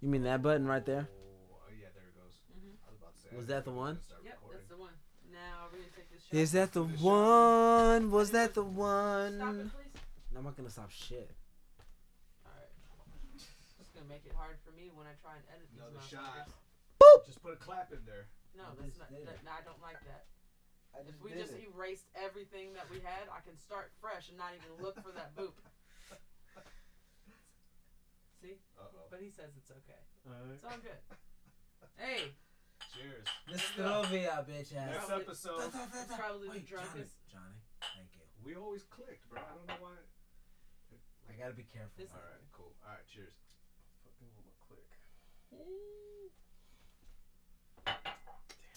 You mean that button right there? Oh, yeah, there it goes. Mhm. I was about to say. Was that the one? start Yep, recording. that's the one. Now we're gonna take this shot. Is that the Finish it. one? Was that the Stop one? it, please. I'm not gonna stop shit. Alright. It's gonna make it hard for me when I try and edit these Another motherfuckers. shot. Just put a clap in there. No, I that's not. did That, no, I don't like that. I If we just erased everything that we had, I can start fresh and not even look for that boop. See? Uh oh. But he says it's okay. It's all good. Hey, Cheers. Nostrovia, bitch ass. Next Probably- episode, it's probably the Wait, Johnny, drunkest. Johnny, thank you. we always clicked, bro. I don't know why. I gotta be careful. This- All right, cool. All right, cheers. Fucking with my click.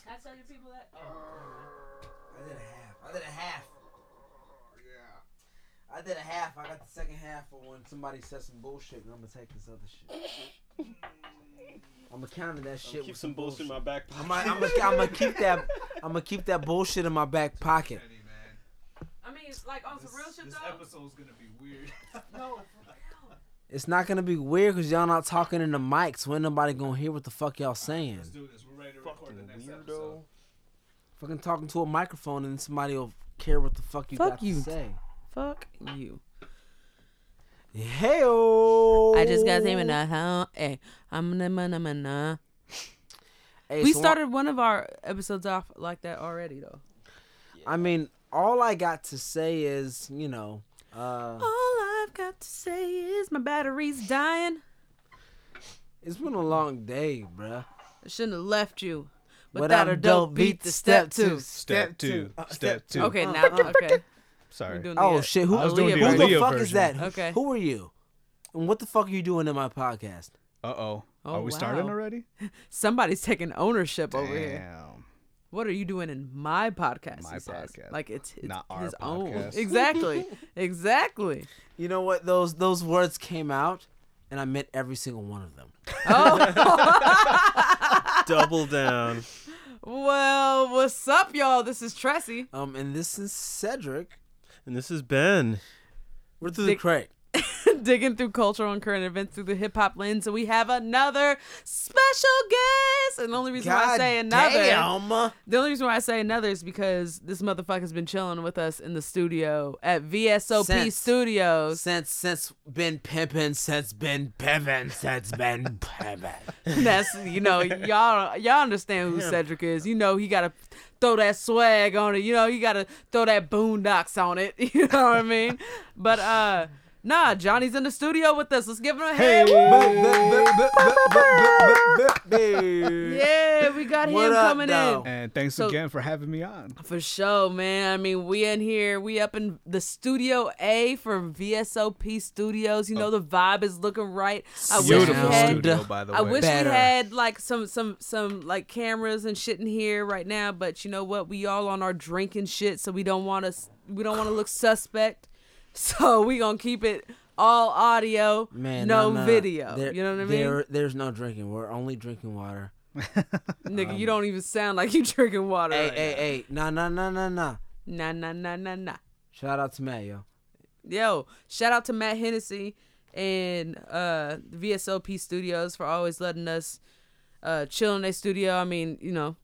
Can I tell you people that? Oh, I did a half. I did a half. Yeah. I did a half. I got the second half for when somebody says some bullshit, and I'm gonna take this other shit. I'm gonna counter that shit Keep with some bullshit in my back pocket. I'm gonna, I'm gonna, I'm keep that. I'm gonna keep that bullshit in my back pocket. Penny. I mean, it's like oh, on This, some real shit this though. This episode's gonna be weird. No, for real. It's not gonna be weird because y'all not talking in the mic, so ain't nobody gonna hear what the fuck y'all saying. Let's do this. We're ready to record the next weirdo. episode. Fucking talking to a microphone and somebody will care what the fuck you Fuck got you. to say. Fuck you. Hey I just got him in the house. Hey, I'm na. Hey, We so started one of our episodes off like that already, though. I mean, all I got to say is, you know, uh, All I've got to say is my battery's dying. it's been a long day, bruh. I shouldn't have left you. But Without that or don't beat the step two. Step two. Uh, Step two. Okay, Uh, now okay. We're Sorry. doing Oh shit! Who, I was Aaliyah doing the who version. the Aaliyah fuck is version. that? Okay. Who are you? And what the fuck are you doing in my podcast? Uh oh. Oh, Are we starting already? Somebody's taking ownership over here. Damn. What are you doing in my podcast? My he says. podcast. Like it's, it's Not our his own. podcast. Exactly. exactly. You know what? Those those words came out, and I meant every single one of them. Oh. Double down. well, what's up, y'all? This is Tressie. Um, and this is Cedric. And this is Ben. We're through the Dick- crate. digging through cultural and current events through the hip hop lens, and we have another special guest. And the only reason why I say another, damn. the only reason why I say another is because this motherfucker's been chilling with us in the studio at VSOP Since- Studios. Since since been pimping, since been pimping, since been pimping. That's you know y'all y'all understand who Cedric is. You know he gotta throw that swag on it. You know you gotta throw that boondocks on it. You know what I mean? But uh. Nah, Johnny's in the studio with us. Let's give him a hand. Yeah, we got him What up, coming though? in. And thanks So- again for having me on. For sure, man. I mean, we in here. We up in the Studio A for VSOP Studios. You know, oh. the vibe is looking right. I wish we Beautiful had. studio, by the way. I wish Better. we had like some some some like cameras and shit in here right now, but you know what? We all on our drinking shit, so we don't want to we don't want to look suspect. So we gonna keep it all audio, Man, no nah. video. There- you know what I mean? There, there's no drinking. We're only drinking water. Nigga, you don't even sound like you drinking water. Hey, right hey, hey, nah, nah, nah, nah, nah. Nah, nah, nah, nah, nah. Shout out to Matt, yo. Yo, shout out to Matt Hennessy and uh VSOP Studios for always letting us uh chill in their studio. I mean, you know,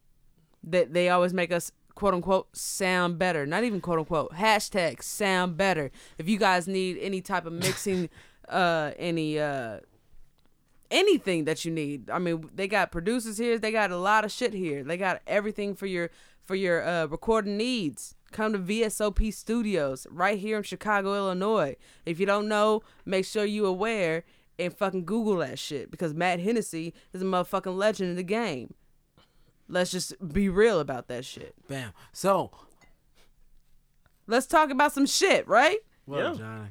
they they always make us quote unquote sound better. Not even quote unquote. Hashtag sound better. If you guys need any type of mixing uh any uh anything that you need. I mean, they got producers here. They got a lot of shit here. They got everything for your for your uh, recording needs. Come to VSOP Studios right here in Chicago, Illinois. If you don't know, make sure you aware and fucking Google that shit because Matt Hennessy is a motherfucking legend in the game. Let's just be real about that shit. Bam. So, Let's talk about some shit, right? what up, Yeah. Johnny?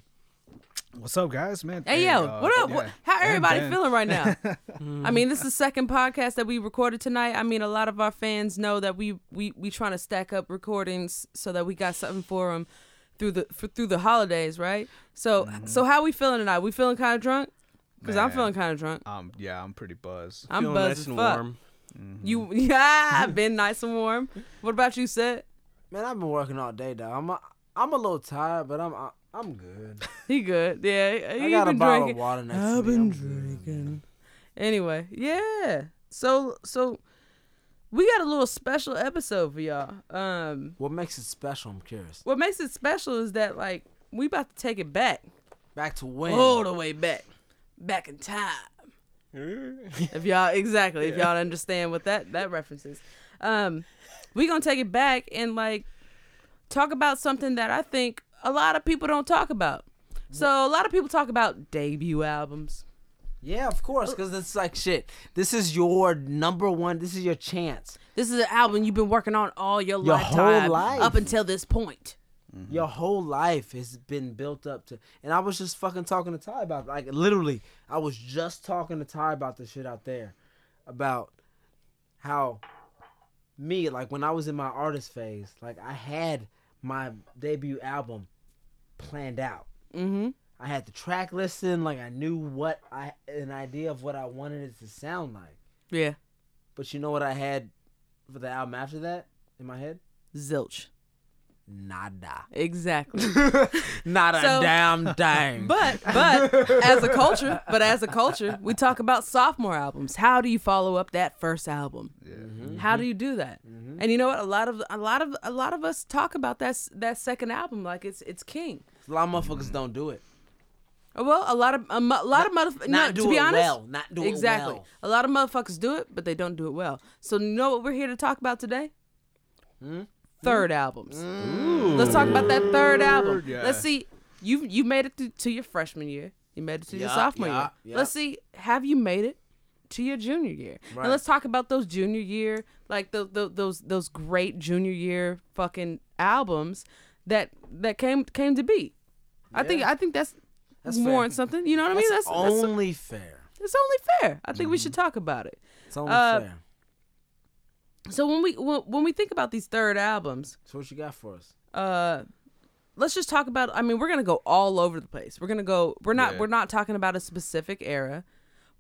What's up, guys? Man. Hey, yo, uh, what up? yeah. What, how everybody Ben. feeling right now? I mean, this is the second podcast that we recorded tonight. I mean, a lot of our fans know that we we we trying to stack up recordings so that we got something for them through the for, through the holidays, right? So so how we feeling tonight? We feeling kind of drunk? Cause I'm feeling kind of drunk. Um, yeah, I'm pretty buzzed. I'm Feeling buzzed nice and fuck. Warm. You yeah, been nice and warm. What about you, Seth? Man, I've been working all day, dog. I'm a, I'm a little tired, but I'm I, I'm good. He good. Yeah, he I got a been bottle drinking. of water next I've to me. been I'm good. drinking. Anyway, yeah. So so we got a little special episode for y'all. Um What makes it special? I'm curious. what makes it special is that like we about to take it back. Back to when? All the way back. Back in time. if y'all exactly, if y'all understand what that that reference is. Um we to take it back and like talk about something that I think a lot of people don't talk about. So a lot of people talk about debut albums. Yeah, of course, because it's like shit. This is your number one. This is your chance. This is an album you've been working on all your, Your lifetime whole life. up until this point. Your whole life has been built up to. And I was just fucking talking to Ty about like literally. I was just talking to Ty about this shit out there, about how me like when I was in my artist phase, like I had my debut album planned out. Mm-hmm. I had the track listing, like I knew what I an idea of what I wanted it to sound like. Yeah. But you know what I had for the album after that in my head? Zilch. Nada. Exactly. Not a So- damn thing. But but as a culture, but as a culture, we talk about sophomore albums. How do you follow up that first album? Yeah. Mm-hmm. How do you do that? Mm-hmm. And you know what? A lot of a lot of a lot of us talk about that s- that second album like it's it's king. a lot of motherfuckers don't do it. Well, a lot of a, mo- a lot of motherfuckers. Not no, do to be it honest, well. Not do exactly. it well. A lot of motherfuckers do it, but they don't do it well. So you know what we're here to talk about today? Hmm? Third albums. Let's talk about that third album. Yeah. Let's see. You you made it to, to your freshman year. You made it to your Yeah, sophomore yeah, year. yeah. Let's see. Have you made it to your junior year? Right. And let's talk about those junior year, like the, the, those those great junior year fucking albums that that came came to be. I think I think that's, That's more fair. than something. You know what I mean? That's, That's that's, only fair. it's only fair. I think we should talk about it. It's only Uh, fair. So when we when, when we think about these third albums, So what you got for us? uh let's just talk about I mean, we're going to go all over the place. We're going to go we're not Yeah. we're not talking about a specific era.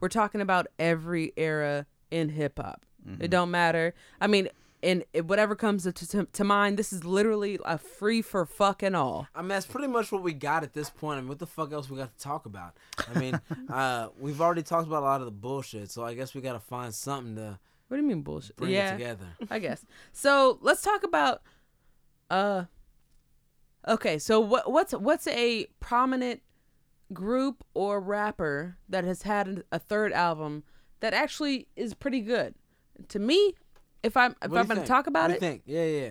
We're talking about every era in hip hop. It don't matter. I mean, and whatever comes to, to to mind, this is literally a free for fucking all. I mean, that's pretty much what we got at this point. I mean, what the fuck else we got to talk about? I mean, uh, we've already talked about a lot of the bullshit, so I guess we got to find something to What do you mean bullshit? bring yeah. it together. I guess. So let's talk about uh okay, so what what's what's a prominent group or rapper that has had a third album that actually is pretty good? To me, if I'm if I'm gonna think? talk about what it, do you think? Yeah, yeah.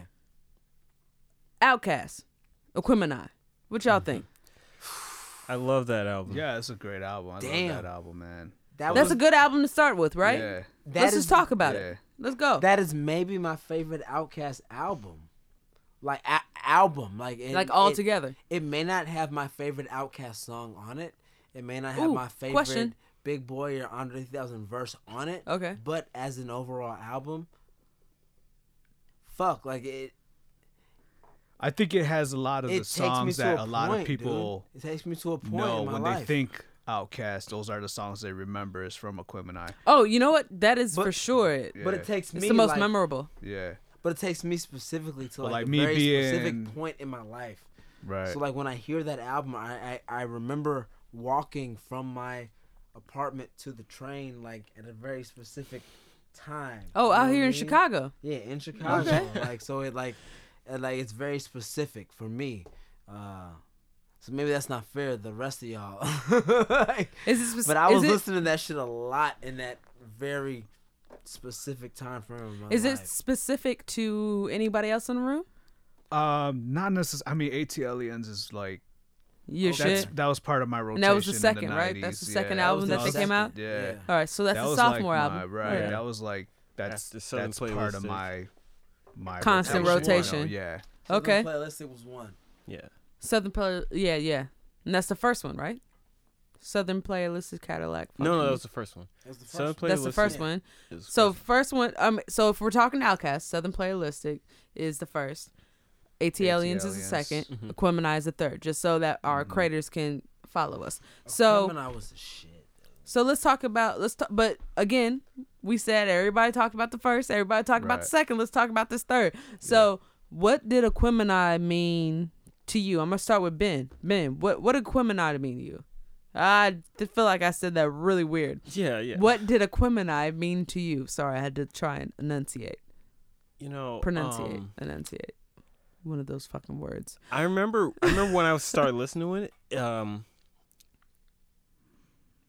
Outkast, Aquemini. What y'all think? I love that album. Yeah, it's a great album. I Damn. love that album, man. That That's was, a good album to start with, right? Yeah. That Let's is- just talk about yeah. it. Let's go. That is maybe my favorite Outkast album. Like a- album, like it, like all it, together. It may not have my favorite Outkast song on it. It may not have Ooh, my favorite question. Big Boi or Andre 3000 verse on it. Okay. But as an overall album, fuck, like it. I think it has a lot of the songs that a, a lot of people dude. It takes me to a point know in my when life. they think Outkast. Those are the songs they remember is from Aquemini. Oh, you know what? That is But- for sure. Yeah. But it takes me It's the most like, memorable. Yeah. But it takes me specifically to like, like, a me very being- specific point in my life. Right. So like when I hear that album, I, I I remember walking from my apartment to the train like at a very specific time. Oh, out here in mean? Chicago. Yeah, in Chicago. Okay. like so it like it, like it's very specific for me. Uh so maybe that's not fair to the rest of y'all. Is it spec- but I is was it- listening to that shit a lot in that very specific time frame of my Is it specific to anybody else in the room? Um, not necessarily. I mean, ATLiens is like Your that's shit. that was part of my rotation. And that was the second, the right? That's the second yeah. album that that was they the came out. Yeah. Yeah. All right, so that's that the sophomore like album. Right. Yeah. That was like that's After Southern that's part of my my Constant rotation. rotation. Yeah. Okay. Playalistic was one. Yeah. Southern Play, yeah, yeah, and that's the first one, right? Southern Playlist is Cadillac. No, no, Fucking- that was the first one. That was the first Southern one. that's the first one. is So first first one, um, so if we're talking Outkast, Southern Playalistic is the first. ATLiens is the Aliens. second. Mhm. Is the third, just so that our Mhm. creators can follow us. So Gemini was the shit. So let's talk about let's talk. But again, we said everybody talked about the first, everybody talked about the second. Let's talk about this third. So what did Aquemini mean to you? I'm gonna start with Ben. Ben, what what did Aquemini mean to you? I feel like I said that really weird. Yeah, yeah. What did Aquemini mean to you? Sorry, I had to try and enunciate, You know, pronunciate, um, enunciate. One of those fucking words. I remember. I remember when I started listening to it. Um,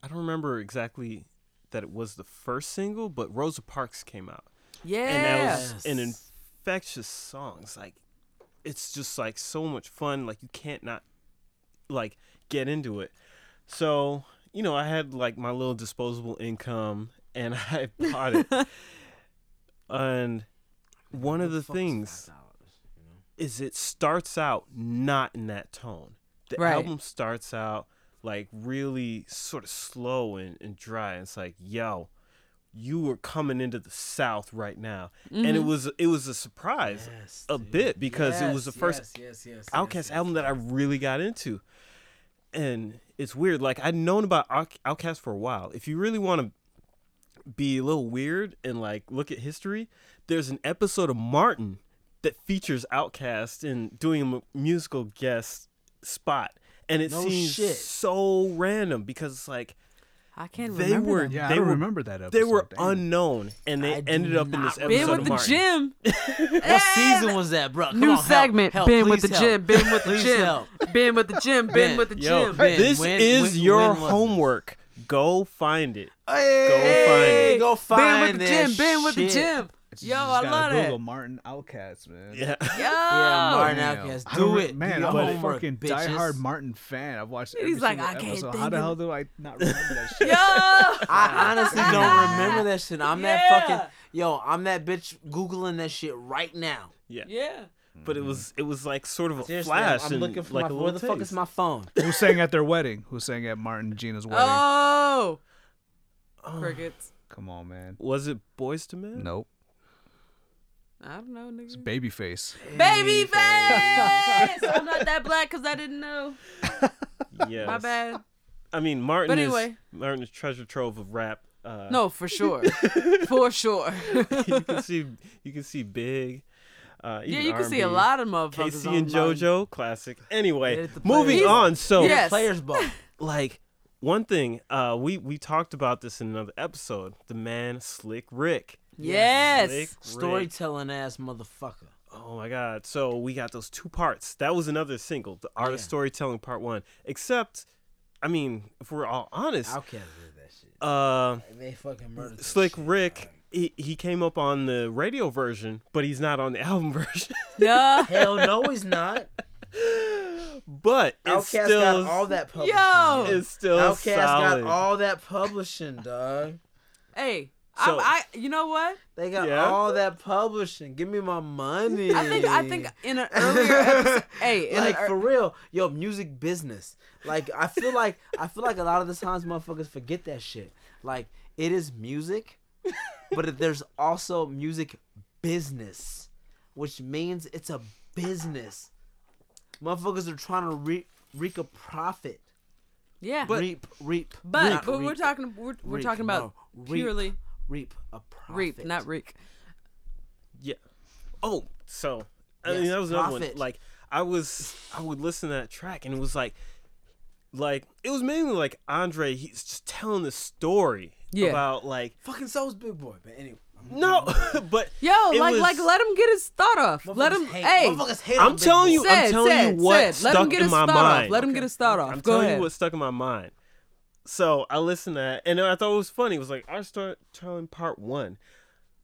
I don't remember exactly that it was the first single, but Rosa Parks came out, Yeah. and that was an infectious song. It's like, it's just like so much fun. Like you can't not like get into it. So you know, I had like my little disposable income, and I bought it. and one of the things $5, you know? is it starts out not in that tone. The Right. album starts out like really sort of slow and, and dry. It's like, yo, you were coming into the South right now. And it Mhm. was it was a surprise Yes, a dude. bit because it was the first yes, yes, yes, yes, Outkast yes, album that I really got into. And it's weird. Like I'd known about Out- Outkast for a while. If you really want to be a little weird and like look at history, there's an episode of Martin that features Outkast and doing a musical guest spot. And it No seems shit. so random because it's like I can't they remember. were that. Yeah, they I don't were remember that episode. they were damn. unknown and they I ended up in this episode Been of with the Martin. gym. What season was that, bro? Come New on, help, segment. help, been with the gym. Been with the gym. Been with the gym. Been with the gym. This when- is when- your when was this? homework. Go find it. Hey, go find it. Been with the gym. Been with the gym. It's Yo, just I gotta love Google that. Martin Outkast, man. Yeah. Yo. Yeah, Martin Damn. Outkast. Do it. man. Do I'm a fucking bitches. diehard Martin fan. I've watched. Every He's like, I can't episode. How the hell do I not remember that shit? Yo. I honestly don't remember that shit. I'm that fucking yo. I'm that bitch googling that shit right now. Yeah. Yeah. But it was it was like sort of a Seriously, flash. I'm, I'm looking for like my. a Where little the fuck is my phone? Who sang at their wedding? Who sang at Martin and Gina's wedding? Oh. Oh. Crickets. Come on, man. Was it Boyz II Men? Nope. I don't know, It's nigga. Babyface. Baby face. I'm not that black because I didn't know. Yes. My bad. I mean, Martin But is anyway. Martin is treasure trove of rap. Uh, No, for sure. for sure. you can see you can see Big. Uh, yeah, even you can see a R&B. lot of motherfuckers. Casey on and Martin. JoJo, classic. Anyway, Hit moving players. on. So, Yes. Players ball. like one thing, uh, we we talked about this in another episode. The man Slick Rick. Yes. Slick Rick. Storytelling ass motherfucker. Oh my god. So we got those two parts. That was another single, the art of Yeah. storytelling part 1. Except I mean, if we're all honest, Outkast did that shit. uh They fucking murdered. that Slick shit, Rick dog. he, he came up on the radio version, but he's not on the album version. Yeah. Hell no, he's not. but it's Outkast still got all that publishing. Yo! man. it's still Outkast solid. got all that publishing, dog. Hey, So- I, I, you know what? They got Yeah? all that publishing. Give me my money. I think, I think in an earlier episode, hey, like an, for real, yo, music business. Like I feel like I feel like a lot of the times motherfuckers forget that shit. Like it is music, but there's also music business, which means it's a business. Motherfuckers are trying to reap reap a profit. yeah, But- reap, reap. but not but we're talking we're, we're reap, talking about no, reap, purely reap a profit. reap, not reek. Yeah. Oh, so I Yes, mean that was another profit. one. Like I was I would listen to that track and it was like like it was mainly like Andre he's just telling the story Yeah. about like Fucking so's big boy, but anyway. no but Yo, like was- like let him get his thought off. Let him. Hate- Hey, hate I'm telling Boy. you- I'm said, telling you said, what said. Let him stuck get in his my thought off. mind. Let him get his thought off. I'm Go telling ahead. you what stuck in my mind. So I listened to that, and I thought it was funny. It was like I start telling part one.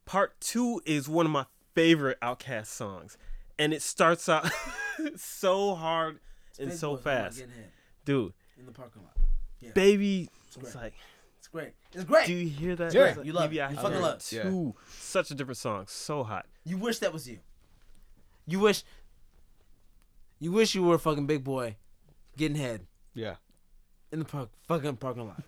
Part two is one of my favorite Outcast songs, and it starts out so hard and so Boy's talking about fast, dude. in the parking lot. Yeah. Baby, great. it's like, It's great. It's great. do you hear that? Yeah. Like, You love Baby, it. I You hear fucking love it. Yeah. too. Such a different song, so hot. You wish that was you. You wish. You wish you were a fucking big boy, getting head Yeah. In the park, fucking parking lot.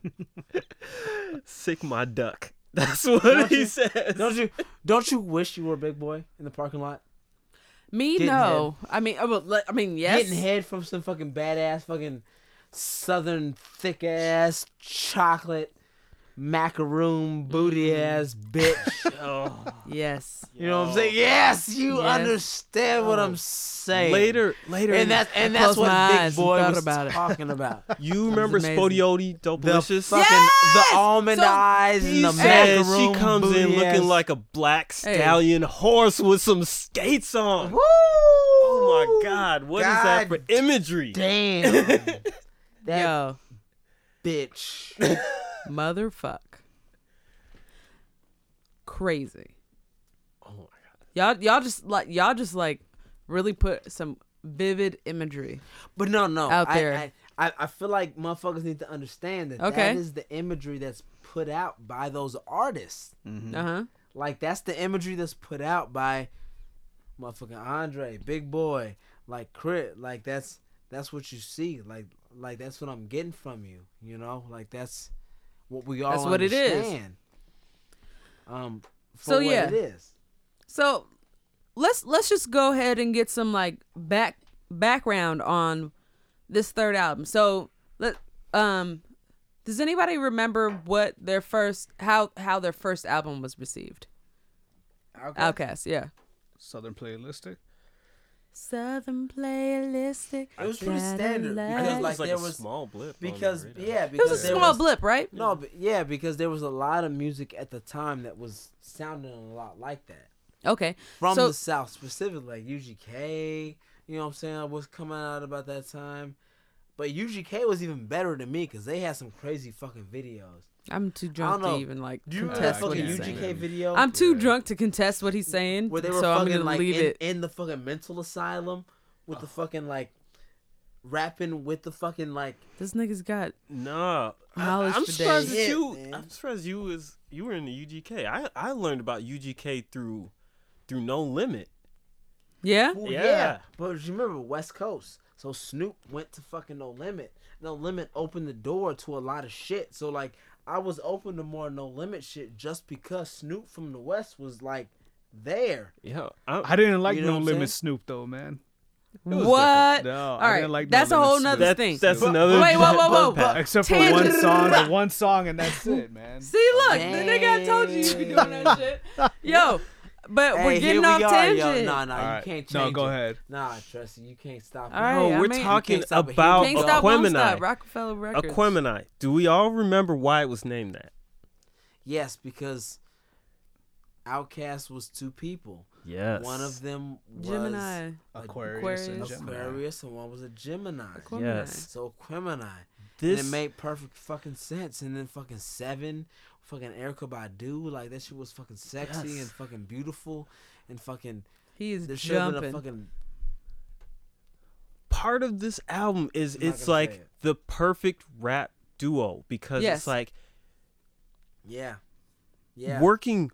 Sick my duck. That's what Don't he you- says. don't you? Don't you wish you were a big boy in the parking lot, Me Getting no. I mean, uh, well, le- I mean yes. getting head from some fucking badass fucking southern thick ass chocolate macaroon booty Mm. ass bitch. Oh. Yes. You know what I'm saying? Yes, you Yes. understand what I'm saying. Later, later, and that's and I that's closed what my Big and Boy thought was about it. talking about. you remember amazing. Spodioti, The Dopalicious? fucking Yes! the almond So, eyes and the said macaroon she comes in booty looking ass. like a black Hey. stallion horse with some skates on. Woo! Oh my God! What is that for imagery? Damn. that Yo, bitch. Motherfuck. Crazy. Oh my God! Y'all y'all just like y'all just like really put some vivid imagery. But no, no. Out I- there. I, I, I feel like motherfuckers need to understand that Okay. that is the imagery that's put out by those artists. Uh-huh. Like that's the imagery that's put out by motherfucking Andre, Big Boi, like Crit. Like that's that's what you see. Like like that's what I'm getting from you. You know, like that's what we all That's what it is. understand. Um, for So, what yeah. it is. So let's let's just go ahead and get some like back background on this third album. So let um does anybody remember what their first how how their first album was received? Okay. Outkast, yeah. Southern Playalistic. Southern playalistic. It was pretty that I standard like. because It like was like there a was small blip. on the because radar. yeah It because was a small was, blip, right? No, but yeah, because there was a lot of music at the time that was sounding a lot like that Okay. from So- the South specifically, like UGK. You know what I'm saying? Was coming out about that time, but UGK was even better than me because they had some crazy fucking videos. I'm too drunk to even like Do you remember contest what he's UGK saying. video? I'm too Yeah. drunk to contest what he's saying, where they were so I'm fucking gonna like leave in, it. in the fucking mental asylum with the fucking like rapping with the fucking like This nigga's got No, Knowledge I, I'm for surprised days. you. Man. I'm surprised you was you were in the UGK. I I learned about UGK through through No Limit. yeah. Well, yeah. Yeah. But you remember West Coast. So Snoop went to fucking No Limit. No Limit opened the door to a lot of shit. So like I was open to more No Limit shit just because Snoop from the West was like there. Yeah, I, I didn't like You know No Limit saying? Snoop though, man. was What? No, All I right, didn't like No that's a whole Snoop. nother that's thing. that's But- another. Wait, whoa, whoa, whoa, buzz pack. Except for one song, the one song, and that's it, man. See, look, the nigga I told you you be doing that shit. Yo, but we're getting here off we are, tangent. yo. Nah, nah, All you can't change No, go it. ahead. Nah, trust me, you can't stop All it. No, we're mean- talking Can't about Can't stop, stop. Aquemini. Roc-A-Fella Records. Aquemini. Do we all remember why it was named that? Yes, because Outkast was two people. Yes. One of them was Gemini. Aquarius, and Gemini. Aquarius and one was a Gemini. Aquemini. Yes. So Aquemini. This. And it made perfect fucking sense. And then fucking Seven, fucking Erykah Badu, like that shit was fucking sexy Yes. and fucking beautiful, and fucking He is there should been a jumping. fucking part of this album is I'm it's like it. the perfect rap duo because Yes. it's like yeah, yeah, working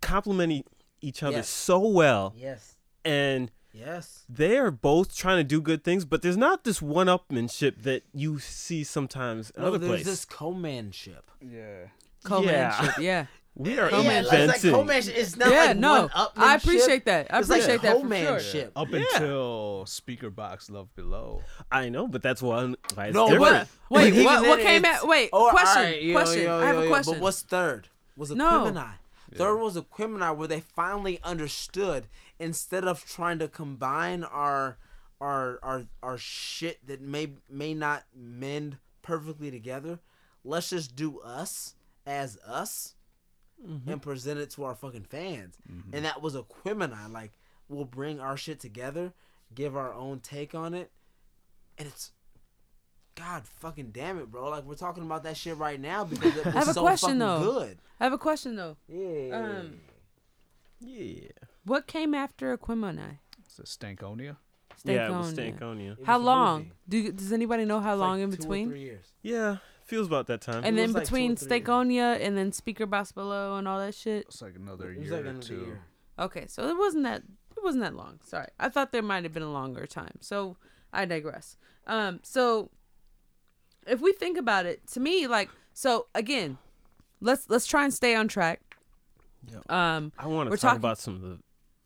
complementing each other Yes. so well yes, and yes. they are both trying to do good things but there's not this one-upmanship that you see sometimes in No, other there's places this co-manship. Yeah. Co-manship, yeah. we are Yeah, like, like inventing co-manship. It's not Yeah, like no. one. I appreciate that. I It's appreciate like that for sure. Up Yeah. until Speaker Box Love Below. i know but that's one why it's No, different but Wait, even what- what came it's- at- wait, Oh, question, alright, yo, question. yo, I have a yo, yo, question. But what's third? Was a No. Quimini. Third was Aquemini where they finally understood instead of trying to combine our our our our shit that may may not mend perfectly together. Let's just do us as us and present it to our fucking fans. And that was Aquemini. Like we'll bring our shit together, give our own take on it, and it's God fucking damn it, bro. Like we're talking about that shit right now because it was have a so question, fucking though. good. I have a question though. Yeah. Um, yeah What came after Aquemini? It's a Stankonia. yeah it was Stankonia. Stankonia It How was long? movie. Do does anybody know how It's long like in two or between? three years. yeah feels about that time And It then was like two or between three years. Stankonia and then Speaker Box Below and all that shit. It's like another It was year like or another two. year. Okay, so it wasn't that it wasn't that long. Sorry, I thought there might have been a longer time. So I digress. Um, so if we think about it, to me, like, so again, let's let's try and stay on track. Yep. Um, i want we're to talk talking- about some of the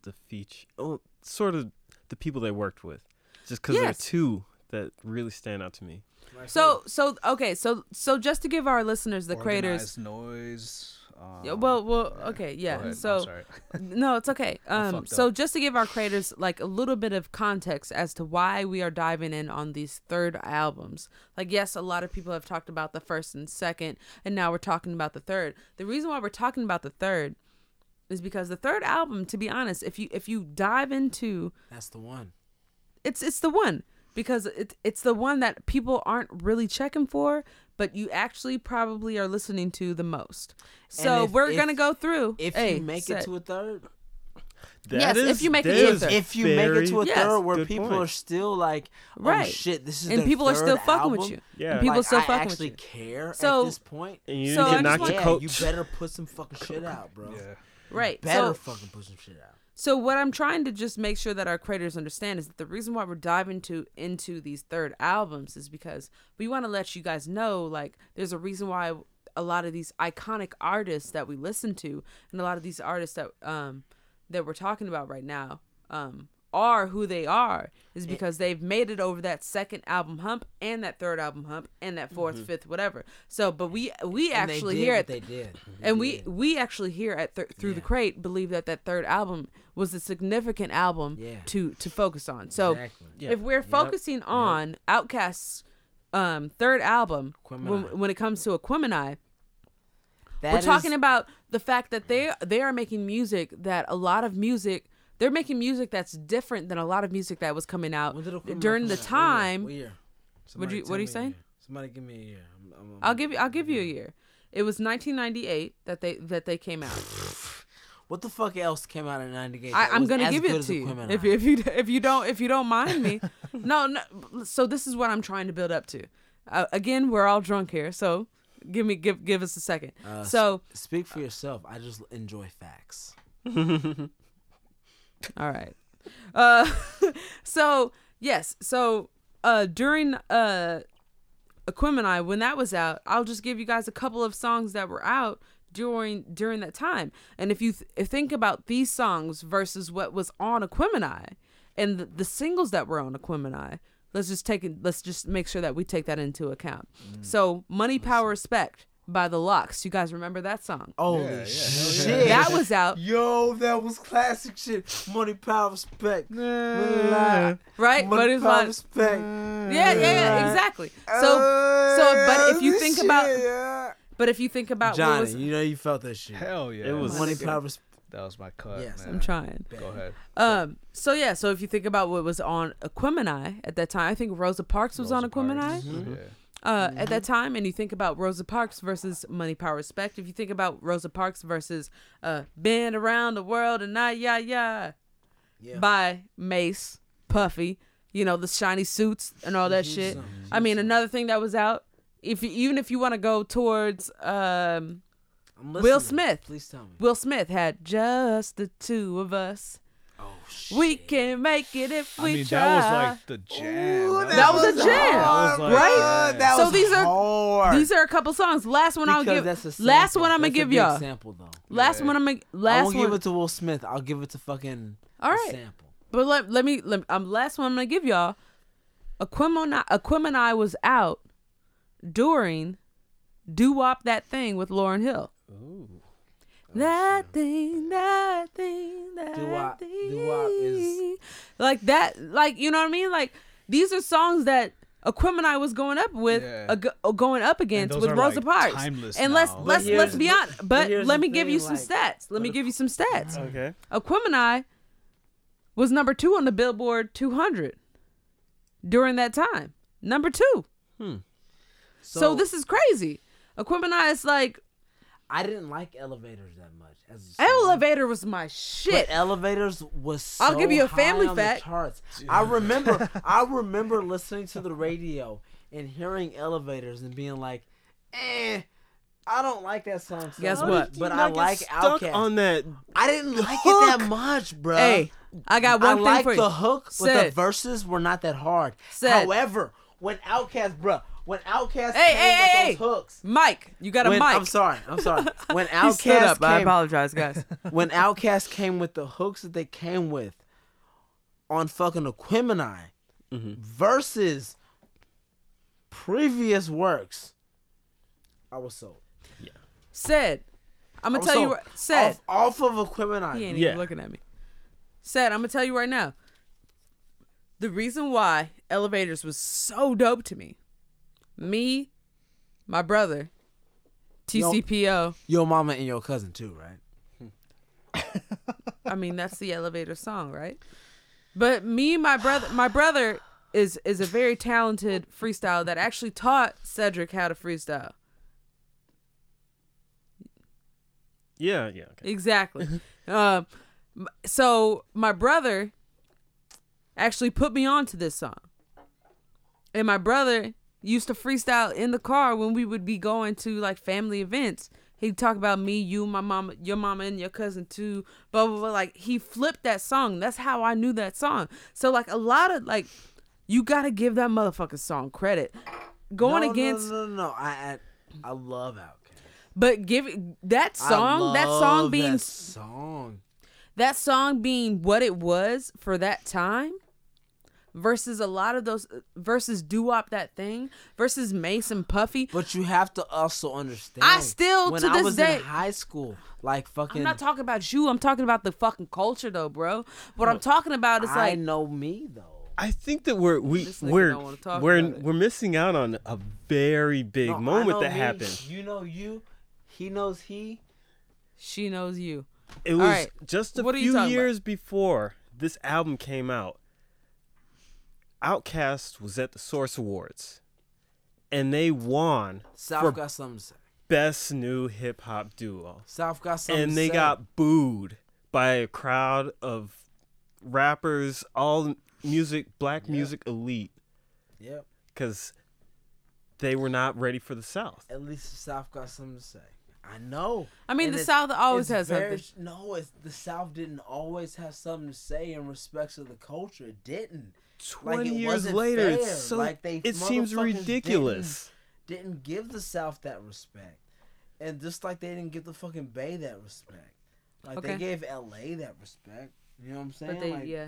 the feature oh sort of the people they worked with just because there Yes. are two that really stand out to me So so okay, so so just to give our listeners the creators Organized Noize. Um, Yeah, well, well, okay, go yeah. ahead, I'm So sorry. no, it's okay. Um, fucked so up. just to give our creators like a little bit of context as to why we are diving in on these third albums. Like, yes, a lot of people have talked about the first and second, and now we're talking about the third. The reason why we're talking about the third is because the third album, to be honest, if you if you dive into That's the one. it's it's the one because it's it's the one that people aren't really checking for, but you actually probably are listening to the most. So if- we're if- gonna go through. If Hey, you make set. it to a third, Yes, That if you make it to a third. if you make it to a Yes. third where good people point. are still like, oh Right. shit, this is and their people are still third fucking with you. Yeah. and people like, still I fucking with actually you. care So- at this point. And you So get knocked want- to yeah, coach. you better put some fucking shit out, bro. yeah. Right. Better So fucking put some shit out. So what I'm trying to just make sure that our creators understand is that the reason why we're diving to into these third albums is because we want to let you guys know like there's a reason why a lot of these iconic artists that we listen to and a lot of these artists that um that we're talking about right now um are who they are is because they've made it over that second album hump and that third album hump and that 4th fifth, whatever. So, but we we And actually did here what at they did, and we we actually here at th- through the crate believe that that third album was a significant album Yeah. to to focus on. So Exactly. Yeah. if we're focusing on Outkast's um third album when, when it comes to Aquemini, That we're is- talking about the fact that they they are making music that a lot of music they're making music that's different than a lot of music that was coming out When did Aquemini during the? What year? time What year? What'd you- what are you tell me a saying? Somebody give me a year. I'm, I'm, I'm, I'll give you I'll give you a year it was 1998 that they that they came out What the fuck else came out in '98? I, I'm gonna give it to you if, if you if you don't if you don't mind me. no, no. So this is what I'm trying to build up to. Uh, again, we're all drunk here, so give me give give us a second. Uh, so Speak for yourself. I just enjoy facts. all right. Uh, so yes, so uh during uh Aquemini when that was out, I'll just give you guys a couple of songs that were out during during that time. And if you th- think about these songs versus what was on Aquemini and the, the singles that were on Aquemini, let's just take it let's just make sure that we take that into account. So, Money Power Respect by The LOX. You guys remember that song? Holy yeah, hell shit! That was out, Yo, that was classic shit. Money, power, respect. Nah. right? Money, but power, like respect. Yeah, yeah, yeah, exactly. So so but if you think about yeah. but if you think about what Johnny, was you know you felt that shit. Hell yeah. It was- Money, nigga. power, respect. that was my cut. Yes, man. I'm trying. Go ahead. Um. So yeah. So if you think about what was on Aquemini at that time, I think Rosa Parks was on Rosa Parks. Aquemini. Yeah. Uh, at that time, and you think about Rosa Parks versus Money, Power, Respect. If you think about Rosa Parks versus uh, "Been Around the World and Not Yeah Yeah" Yeah. by Mase, Puffy, you know the shiny suits and all that shit. I mean, another thing that was out. If you, even if you want to go towards um, Will. Smith. Please tell me. Will Smith had just the two of us. Oh shit. We can make it if we I mean, try. that was like the jam. Ooh, That was a jam, hard, like- right? That So was these are- These are a couple songs. Last one I'll give. that's a Last one I'm gonna That's a give big y'all. Sample though. Last Yeah. one I'm gonna. I Last won't one. give it to Will Smith. I'll give it to fucking. All right. Sample. But let, let me let, um last one I'm gonna give y'all. Aquemini Aquemini was out during "Do Wop That Thing" with Lauryn Hill. Ooh. That thing, that thing, that Doo-wop- thing. doo-wop is- like that, like you know what I mean. Like these are songs that Aquemini was going up with, Yeah. uh, going up against with Rosa like, Parks. timeless and let's now. let's But let's be honest. but But let the me give you some like- stats. Let me give you some stats. Okay. Aquemini was number two on the Billboard 200 during that time. Number two. Hmm. So, this is crazy. Aquemini is like I didn't like elevators that much. As. Elevator was my shit. But elevators was. So I'll give you a family on fact. charts. I remember. I remember listening to the radio and hearing elevators and being like, "Eh, I don't like that song." So Guess much, what? But I like Outkast. on that. I didn't like it that much, bro. Hey, I got I one thing like for the you. hook, but the verses were not that hard. Said. However, when Outkast, bro, when Outkast Hey, came hey, with hey, those hooks. Mike, you got a When, mic. I'm sorry. I'm sorry. When He Outkast up. I came, apologize, guys. when Outkast came with the hooks that they came with on fucking Aquemini Mm-hmm. versus previous works, I was sold. Yeah. Said, I'm gonna was tell you. sold. Right, said off, off of equipment he I ain't Yeah. even looking at me. Said, I'm gonna tell you right now. The reason why elevators was so dope to me, me, my brother, Yo- TCPO. your mama and your cousin too, right? I mean, that's the elevator song, right? But me, my brother, my brother is is a very talented freestyle that actually taught Cedric how to freestyle. Yeah, yeah. Okay. Exactly. um, m- so my brother actually put me on to this song, and my brother used to freestyle in the car when we would be going to like family events. He'd talk about me, you, my mama, your mama, and your cousin too. Blah blah blah. Like he flipped that song. That's how I knew that song. So like a lot of like, you gotta give that motherfucking song credit. Going no, against, No, no, no, no. I, I, I love Outkast. but give that song, that song being that song. that song being what it was for that time versus a lot of those versus doo wop that thing versus Mason Puffy. But you have to also understand. I still, when to I this was day- in high school, like fucking. I'm not talking about you. I'm talking about the fucking culture though, bro. What I'm talking about is I like I know me though. I think that we're we This nigga we're don't wanna talk we're we're missing out on a very big No, moment that me, happened. You know you. He knows he. she knows you. It was right. just a What few talking about? years before this album came out. Outkast was at the Source Awards, and they won South for got something to say. best new hip hop duo, South got something and to they say. got booed by a crowd of rappers, all music, black music elite, Yep. because they were not ready for the South. At least the South got something to say. I know. I mean, And the it's- South always it's has very- something. No, it's the South didn't always have something to say in respects of the culture. It didn't. Like, Twenty it years later, fair. it's so Like, they it seems ridiculous. Didn't, didn't give the South that respect, and just like they didn't give the fucking Bay that respect. Like Okay. they gave L.A. that respect. You know what I'm saying? But they, like, yeah.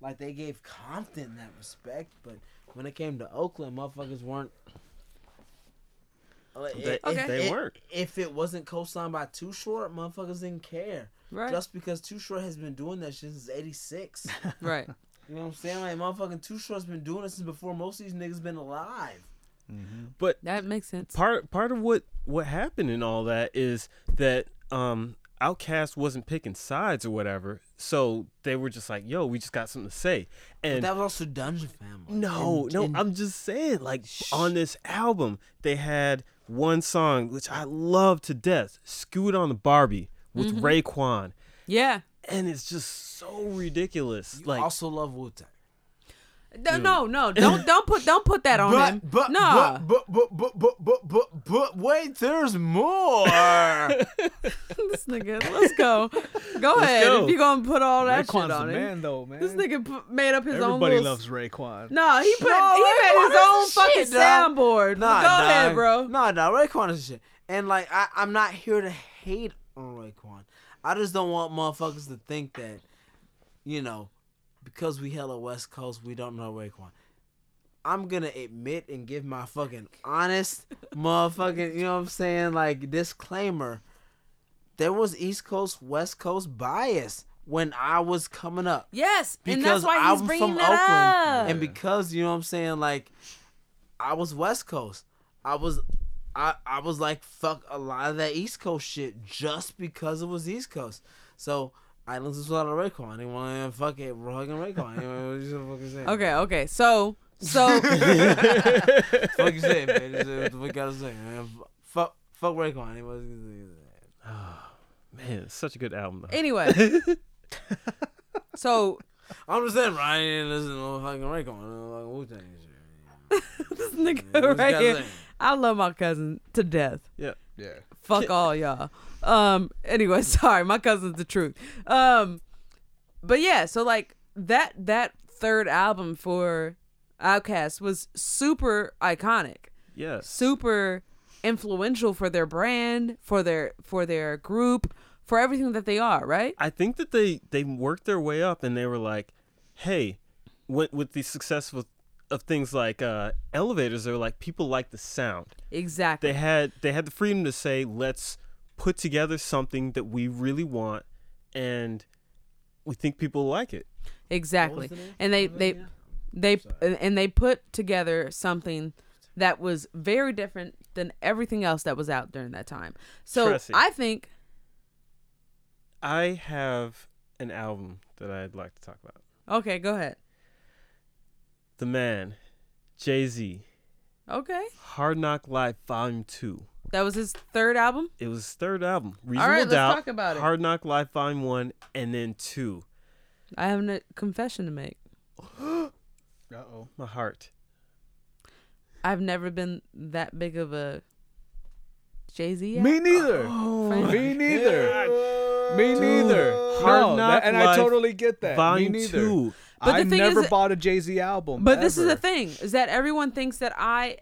like they gave Compton that respect, but when it came to Oakland, motherfuckers weren't. They, it- Okay. they weren't. If it wasn't co-signed by Too Short, motherfuckers didn't care. Right. Just because Too Short has been doing that shit since '86. right. you know what I'm saying? Like motherfucking Too Short's been doing it since before most of these niggas been alive. But That makes sense. part part of what what happened in all that is that um Outkast wasn't picking sides or whatever, so they were just like, "Yo, we just got something to say." But And that was also Dungeon Family. no, And- no, and- I'm just saying, like on this album, they had one song which I love to death, "Skew It on the Bar-B" with Mm-hmm. Raekwon, Yeah. And it's just so ridiculous. you like, also love Wu Tang. No, no, no. Don't don't put don't put that on him. but, nah. but, but, but, but, but, but, but, wait, there's more. this nigga. Let's go. Go Let's ahead. go. If you gonna put all that Raekwon's shit on him. man, though, man. This nigga put, made up his own. Everybody little- loves Raekwon. No, he put No, he made his own fucking shit, soundboard. Nah, Go dog. ahead, bro. Nah, nah, Raekwon is shit. And like, I, I'm not here to hate on Raekwon. I just don't want motherfuckers to think that, you know, because we hella West Coast, we don't know Raekwon. I'm gonna admit and give my fucking honest motherfucking, you know what I'm saying, like disclaimer. There was East Coast, West Coast bias when I was coming up Yes, and because that's why he's I'm bringing from that Oakland, up. and because you know what I'm saying, like I was West Coast, I was, I I was like fuck a lot of that East Coast shit just because it was East Coast. So I listened to a lot of Raekwon. I didn't want to fuck it, We're fucking Raekwon. Anyway, what you fucking saying? okay, okay. So so fuck you say, man. Just, What the fuck you gotta say, man? Fuck, fuck Raekwon. Anyway, what you say? man, it's such a good album. Though. anyway. so I'm just saying, Ryan didn't listen to fucking Raekwon. Like Wu Tang and shit. this nigga right here. I love my cousin to death. Yeah. Yeah. Fuck all y'all. Um. Anyway, sorry, my cousin's the truth. Um. But yeah, so like that that third album for Outkast was super iconic, Yes. super influential for their brand, for their for their group, for everything that they are. Right? I think that they they worked their way up and they were like, "Hey, with with the success of of things like uh, elevators. They were like people like the sound. Exactly. They had they had the freedom to say, let's put together something that we really want, and we think people like it. exactly. The And they they again? they and- and they put together something that was very different than everything else that was out during that time. So Tressie. I think I have an album that I'd like to talk about. okay, go ahead. The man, Jay Z, Okay. Hard Knock Life Volume Two. That was his third album? It was his third album. Reasonable right, let's Doubt, talk about it. Hard Knock Life Volume One, and then Two. I have a confession to make. Uh oh. My heart. I've never been that big of a Jay Z. Me neither. Oh, Me neither. Me neither. Hard No, Knock that- and I Life totally get that. Volume Me neither. Two. But the I thing never is- bought a Jay Z album. But this is the thing: is that everyone thinks that I,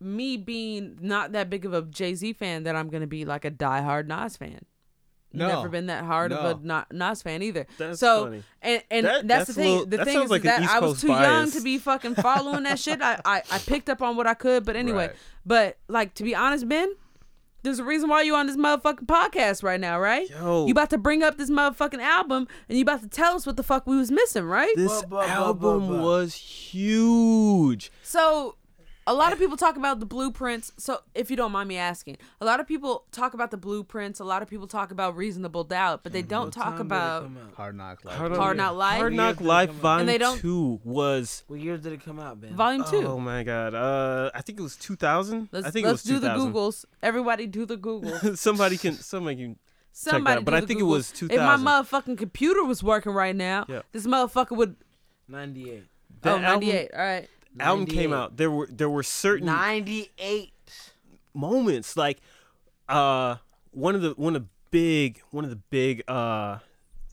me being not that big of a Jay Z fan, that I'm gonna be like a diehard Nas fan. No. Never been that hard of a Nas fan either. That's so funny. and and That- that's, that's the thing. little- the thing is like an that I was Coast too young to be fucking following that shit. I, I I picked up on what I could, but anyway. Right. But like to be honest, Ben, there's a reason why you on this motherfucking podcast right now, right? Yo. You about to bring up this motherfucking album and you about to tell us what the fuck we was missing, right? This album buh, buh. was huge. So, a lot of people talk about the blueprints. So, if you don't mind me asking, a lot of people talk about the blueprints. A lot of people talk about reasonable doubt, but they don't What talk time did it about. come out? Hard Knock Life. Hard, Hard Knock Life? Hard Knock year did it Life come out? Volume And they don't- Two was. What year did it come out, Ben? Volume two. Oh my god. Uh, I think it was 2000. let's I think let's it was do the Googles. Everybody do the Googles. somebody can. Somebody can. Somebody, out, but I the think it Googles. was If my motherfucking computer was working right now, Yep. this motherfucker would. 98. That oh, album- 98. All right. Album came out. There were there were certain 98. moments like uh one of the one of the big one of the big uh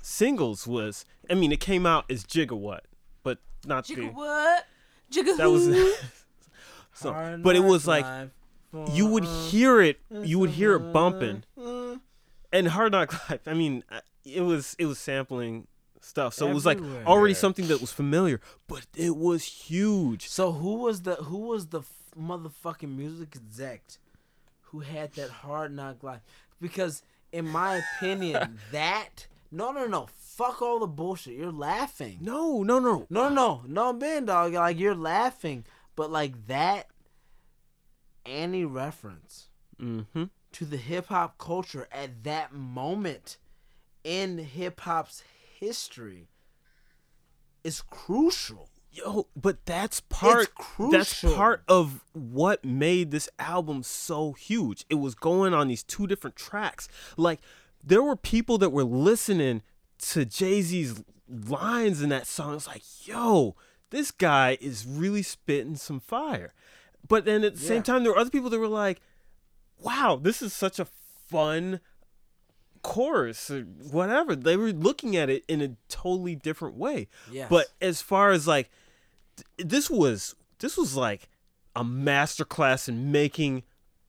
singles was I mean it came out as Jigga What, but not Jigga the what? Jigga that was so but it was like you would hear it you would hear it bumping and Hard Knock Life I mean it was it was sampling stuff so it was like already something that was familiar but it was huge So who was the who was the motherfucking music exec who had that hard knock life? Because in my opinion, that no no no fuck all the bullshit. You're laughing. no no no No, no, no, no, Ben, dog. Like you're laughing, but like that, any reference mm-hmm to the hip hop culture at that moment in hip hop's history is crucial. Yo, but that's part that's part of what made this album so huge. It was going on these two different tracks. Like there were people that were listening to Jay-Z's lines in that song. It's like, yo, this guy is really spitting some fire. But then at the Yeah. same time, there were other people that were like, wow, this is such a fun chorus uh, or whatever. They were looking at it in a totally different way. Yes. But as far as like th- this was this was like a masterclass in making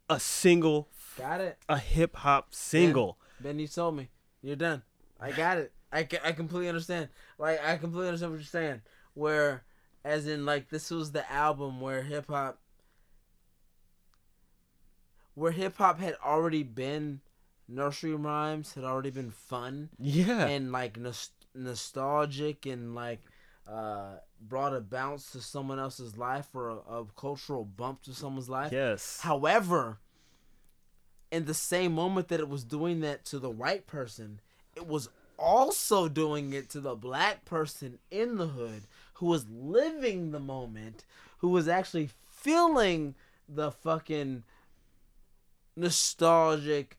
a single Got it. a hip hop single. Ben, you told me. You're done. I got it. I, I completely understand. Like, I completely understand what you're saying. Where, as in, like, this was the album where hip hop. Where hip hop had already been nursery rhymes, had already been fun Yeah. and, like, nos- nostalgic and, like, uh, brought a bounce to someone else's life or a, a cultural bump to someone's life. yes. However, in the same moment that it was doing that to the white person, it was also doing it to the black person in the hood who was living the moment, who was actually feeling the fucking nostalgic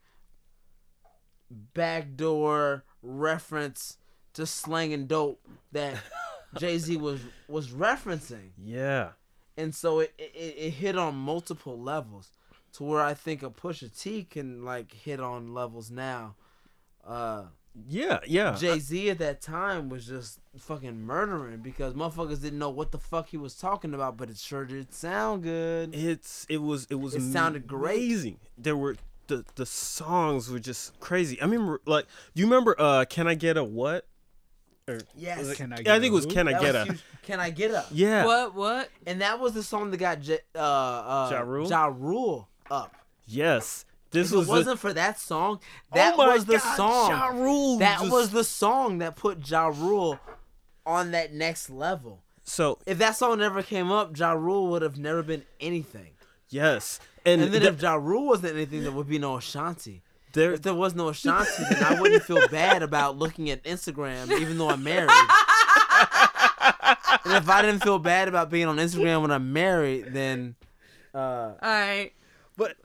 backdoor reference to slang and dope that Jay Z was was referencing yeah. and so it, it it hit on multiple levels to where I think a Pusha T can like hit on levels now. Uh, Yeah, yeah. Jay Z at that time was just fucking murdering because motherfuckers didn't know what the fuck he was talking about, but it sure did sound good. it's it was it was It sounded great. There were the the songs were just crazy. I remember like do you remember uh Can I Get a What? Or, Yes. was it- Can I Get I think it was Can I That Get was Up? huge. Can I get up? Yeah. What? What? And that was the song that got J- uh, uh, Ja Rule? Ja Rule up. Yes. This If was it wasn't for that song, that oh was the God, song. Ja Rule that just- was the song that put Ja Rule on that next level. so If that song never came up, Ja Rule would have never been anything. Yes, and, And then th- if Ja Rule wasn't anything, there would be no Ashanti. there If there was no Ashanti, then I wouldn't feel bad about looking at Instagram, even though I'm married. and if I didn't feel bad about being on Instagram when I'm married, then uh All right. but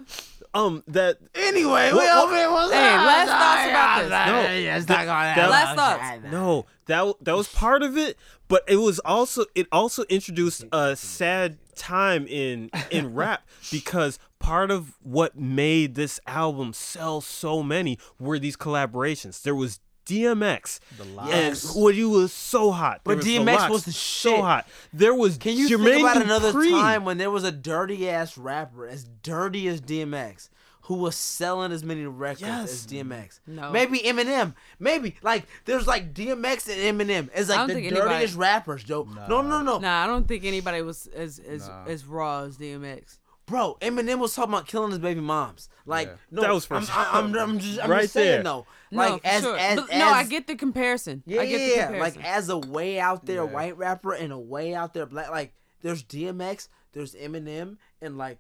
um that anyway, What- we what- over here. What's Hey, up? last thoughts about this. No, yeah, it's not gonna that- Last thoughts. no that that was part of it, but it was also it also introduced a sad time in in rap because part of what made this album sell so many were these collaborations. There was DMX. The Yes. And when you was so hot, But the DMX LOX, was the so hot. There was Can you Jermaine think about another time when there was a dirty ass rapper as dirty as DMX who was selling as many records Yes. as DMX? No. Maybe Eminem. Maybe like there's like DMX and Eminem as like the dirtiest anybody- rappers, Joe. No, no, no, Nah, I don't think anybody was as as Nah. as raw as DMX. bro. Eminem was talking about killing his baby moms. Like Yeah. no, That was for I'm, sure. I'm, I'm, I'm just, I'm Right just saying there. though. No, Like for as sure. as, as no, I get the comparison. Yeah, I get the yeah, yeah. comparison. Like as a way out there Yeah. white rapper and a way out there black. Like there's DMX, there's Eminem, and like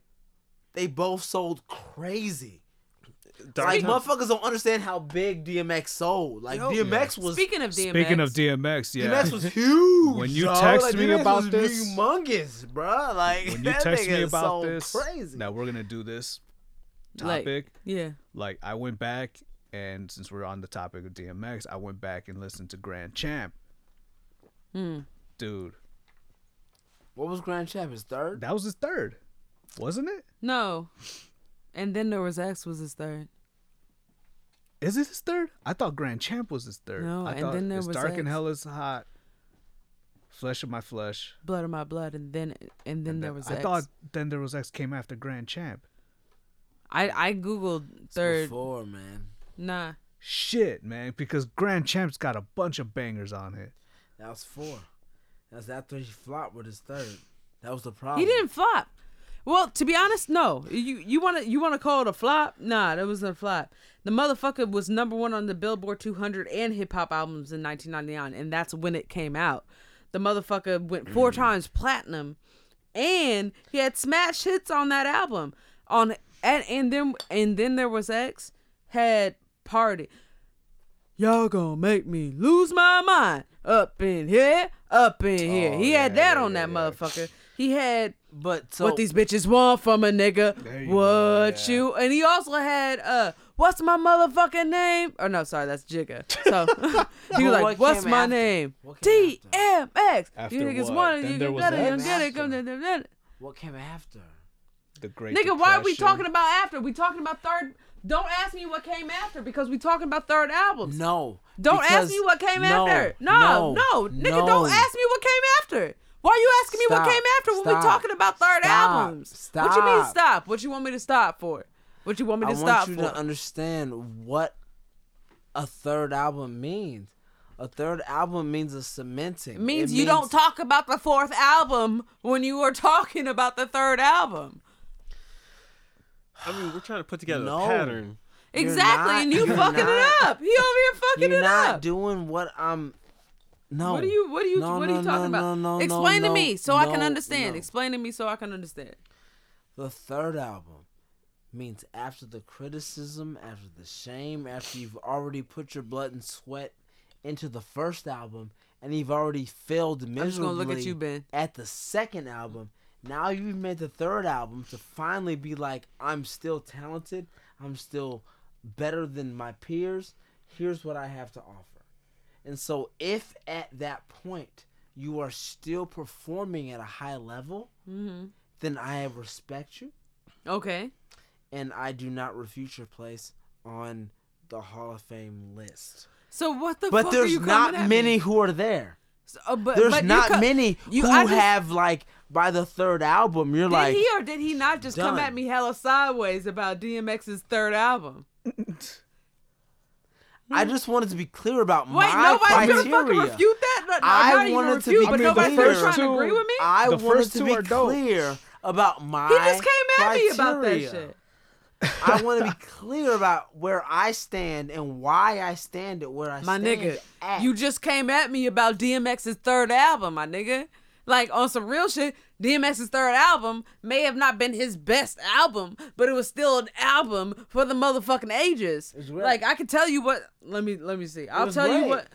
they both sold crazy. Dark like Time- motherfuckers don't understand how big DMX sold. Like Yo. DMX was. Speaking of DMX, Speaking of DMX, yeah. DMX was huge. When you dog. text like, me DMX about was this- humongous, bro. Like when you that text me about sold this, crazy. Now we're gonna do this Like- topic, yeah, like I went back and since we're on the topic of DMX, I went back and listened to Grand Champ. Hmm. Dude, What was Grand Champ? His third? that was his third, wasn't it? no, and then there was X was his third. Is this his third? I thought Grand Champ was his third. No, I and thought then there it's was Dark and Hell is Hot. Flesh of my flesh. Blood of my blood, and then and then And there then- was I X. thought then there was X came after Grand Champ. I I googled It's third. Before man. Nah, Shit, man, because Grand Champ's got a bunch of bangers on it. That was four. That's after he flopped with his third. That was the problem. he didn't flop. Well, to be honest, no. You you want to you want to call it a flop? Nah, that wasn't a flop. The motherfucker was number one on the Billboard 200 and hip hop albums in 1999, and that's when it came out. The motherfucker went four mm. times platinum, and he had smash hits on that album. On and and then and then there was X had party. Y'all gonna make me lose my mind up in here, up in here. Oh, he had yeah, that yeah, on that yeah. motherfucker. He had But so what these bitches want from a nigga. You what go, yeah. you and he also had uh what's my motherfucking name? Oh no, sorry, that's Jigga. So he was But like, what What's my after? name? What DMX. After You niggas what? want it, you was got it, you get it, after. come to the what came after? The Great Nigga, why are we talking about after? We talking about third don't ask me what came after because we talking about third albums. No. Don't ask me what came no, after. No, no, nigga, no. don't ask me what came after. Why are you asking me what came after when we stop, talking about third stop, albums? What you mean stop. stop? What you want me to stop for? What you want me to stop for? I to want you for? to understand what a third album means. A third album means a cementing. It means It you don't talk about the fourth album when you were talking about the third album. I mean, we're trying to put together No. a pattern. You're exactly, not- and you fucking not- it up. He over here fucking it up. You're it not up. doing what I'm. No. What are you? What are you? No, what are you no, talking no, about? no, no, Explain to me so I can understand. Explain to me so I can understand. The third album means after the criticism, after the shame, after you've already put your blood and sweat into the first album, and you've already failed miserably I'm just gonna look at you, at the second album. Now you've made the third album to finally be like, I'm still talented. I'm still better than my peers. Here's what I have to offer. And so, if at that point you are still performing at a high level, hmm then I respect you Okay. and I do not refute your place on the Hall of Fame list. So what the But fuck are there's you not at many Me? who are there. So, uh, but, There's but you not co- many you- who just- have like by the third album. You're Did like, he or did he not just come at me hella sideways about DMX's third album? I hmm. just wanted to be clear about Wait, my nobody's criteria. gonna fucking refute that. No, no, I not even wanted to refute, be but clear. nobody's The gonna try to agree with me. I The wanted to two be are dope. clear about my. He just came at me about that shit. I want to be clear about where I stand and why I stand at where I My stand. My nigga, at. you just came at me about DMX's third album, my nigga. Like on some real shit, DMX's third album may have not been his best album, but it was still an album for the motherfucking ages. It's. Like I can tell you what. Let me let me see. I'll was tell you what.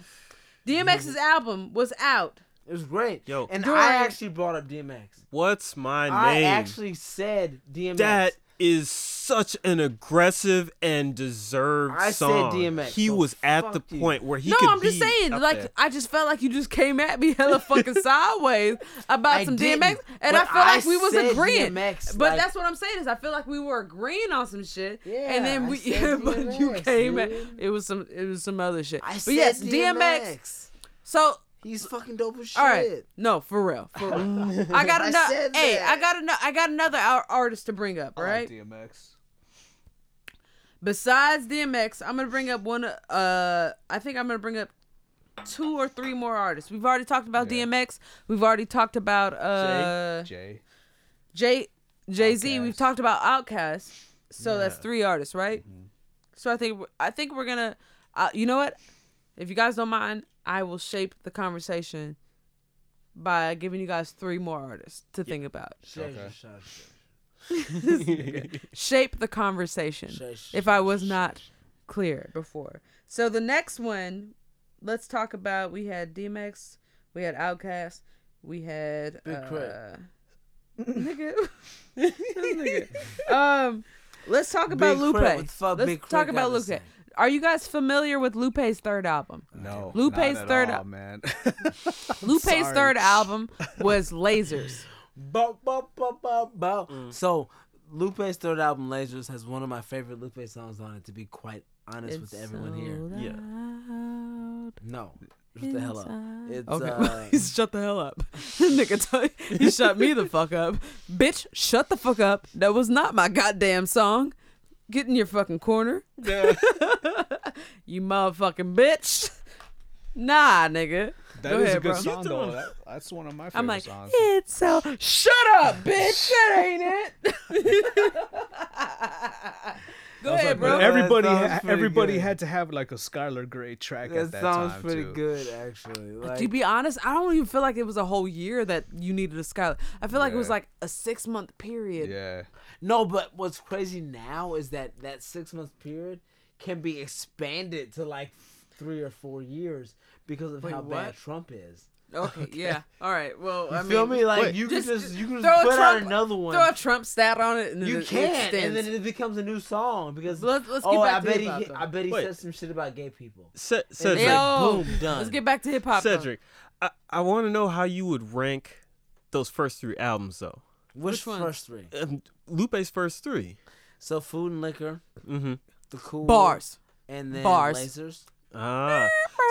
DMX's album was out. It was great. Yo. and During- I actually brought up DMX. What's my I name? I actually said DMX. that is such an aggressive and deserved I said song. DMX, He so was at the you. point where he no, could I'm just saying. Like there. I just felt like you just came at me hella fucking sideways about I some DMX, and I but feel like we was agreeing. DMX, but like- that's what I'm saying is I feel like we were agreeing on some shit, Yeah, and then I we. said but you DMX, came at it was some it was some other shit. I but said yes, DMX. DMX. So He's fucking dope as shit. all right, no, for real, for real. I got I another. Hey, that. I got another. I got another ar- artist to bring up. I like right. DMX. Besides DMX, I'm gonna bring up one. Uh, I think I'm gonna bring up two or three more artists. We've already talked about Yeah. DMX. We've already talked about uh Jay. Jay Jay Z. We've talked about Outkast. So that's three artists, right? So I think I think we're gonna. Uh, you know what? If you guys don't mind, I will shape the conversation by giving you guys three more artists to think about. Okay. shay, shay, Shape the conversation. shay, shay, if I was not clear before. So the next one, let's talk about. We had DMX, we had Outkast, we had Big uh, nigga, nigga. Um, let's talk about Big Lupe. Crit, what the fuck let's Big talk about to Lupe. Say? Are you guys familiar with Lupe's third album? No. Lupe's not at third all, al- man. Lupe's Sorry. third album was Lasers. Bow, bow, bow, bow, bow. So Lupe's third album, Lasers, has one of my favorite Lupe songs on it. To be quite honest with everyone here, Yeah. no, shut the hell up. It's Okay, uh, he's shut the hell up. Nigga, tell- he shut me the fuck up. Bitch, shut the fuck up. That was not my goddamn song. Get in your fucking corner. you motherfucking bitch. Nah, nigga. That Go is ahead, a good bro. song though. That, that's one of my favorite I'm like, songs. it's so. Shut up, bitch. That ain't it. Go I ahead, like, bro. everybody, ha- everybody good. had to have like a Skylar Grey track that at that sounds time pretty too. good, actually. Like, to be honest, I don't even feel like it was a whole year that you needed a Skylar. I feel like it was like a six month period. Yeah. no, but what's crazy now is that that six month period can be expanded to like three or four years because of Wait, how what? bad Trump is. Okay, yeah. All right. Well, You I feel mean, me? Like wait, you can just just you can throw just a put out another one. throw a Trump stat on it, and then You it can, extends. and then it becomes a new song because Let's- let's get oh, back I to bet hip-hop, he. I bet he Wait. said some shit about gay people. Ce- And Cedric, it's like, Yo, boom, done. Let's get back to hip hop. though. Cedric, I, I want to know how you would rank those first three albums though. Which, Which ones? first three? Um, Lupe's first three. So food and liquor, Mm-hmm. the cool Bars. and then Bars. lasers. Ah,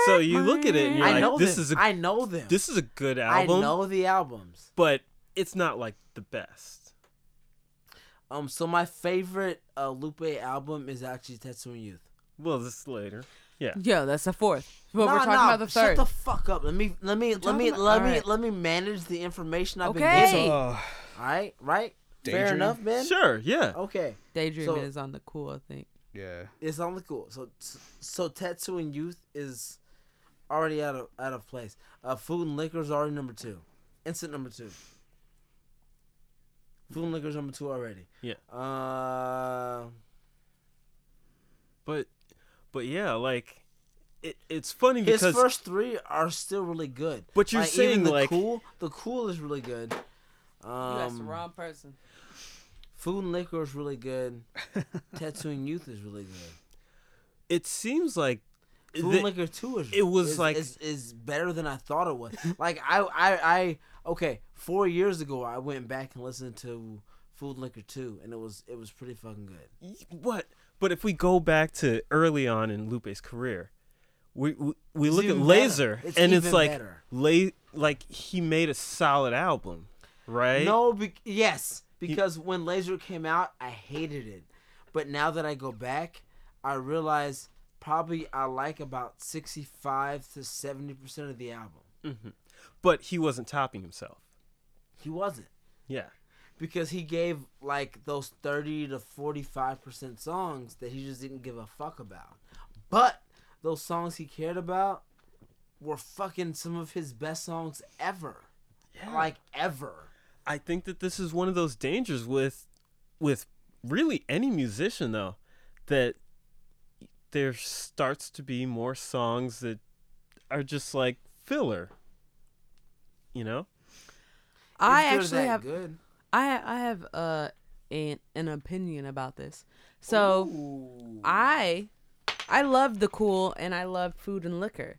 so you look at it and you're I like, know this them. is a I know them. this is a good album. I know the albums. but it's not like the best. Um, so my favorite uh, Lupe album is actually Tetsuo & Youth. Well, this is later. Yeah. Yeah, that's the fourth. But Nah, we're talking nah, about the third. Shut third. the fuck up. Let me let me let me about- let me Alright. let me manage the information I've Okay. been getting. Hey. Uh, All right, right. Fair enough, man. Sure. Yeah. Okay. Daydreaming So- is on the cool, I think. yeah. It's on the cool. So so Tetsuan Youth is already out of out of place. Uh, Food and Liquor is already number two. Instant number two. Food and Liquor is number two already. Yeah. Uh, But but yeah, like it, it's funny his because first three are still really good. But you're like, saying, even the like- cool. The cool is really good. You got the Um, wrong person. Food and Liquor is really good. Tetsuo & Youth is really good. it seems like And Two is it was is, like- is, is better than I thought it was. like I, I I okay, four years ago I went back and listened to Food Liquor Two, and it was it was pretty fucking good. what? But if we go back to early on in Lupe's career, we we, we It's look at Laser. It's and it's like la- like he made a solid album, right? No, be- yes, because when Laser came out, I hated it, but now that I go back, I realize probably I like about sixty five to seventy percent of the album. hmm But he wasn't topping himself. He wasn't Yeah. because he gave like those thirty to forty five percent songs that he just didn't give a fuck about. But those songs he cared about were fucking some of his best songs ever. Yeah. Like ever. I think that this is one of those dangers with with really any musician though that there starts to be more songs that are just like filler. You know? I actually have good. I I have uh an an opinion about this. So Ooh. I I loved the cool and I loved food and liquor.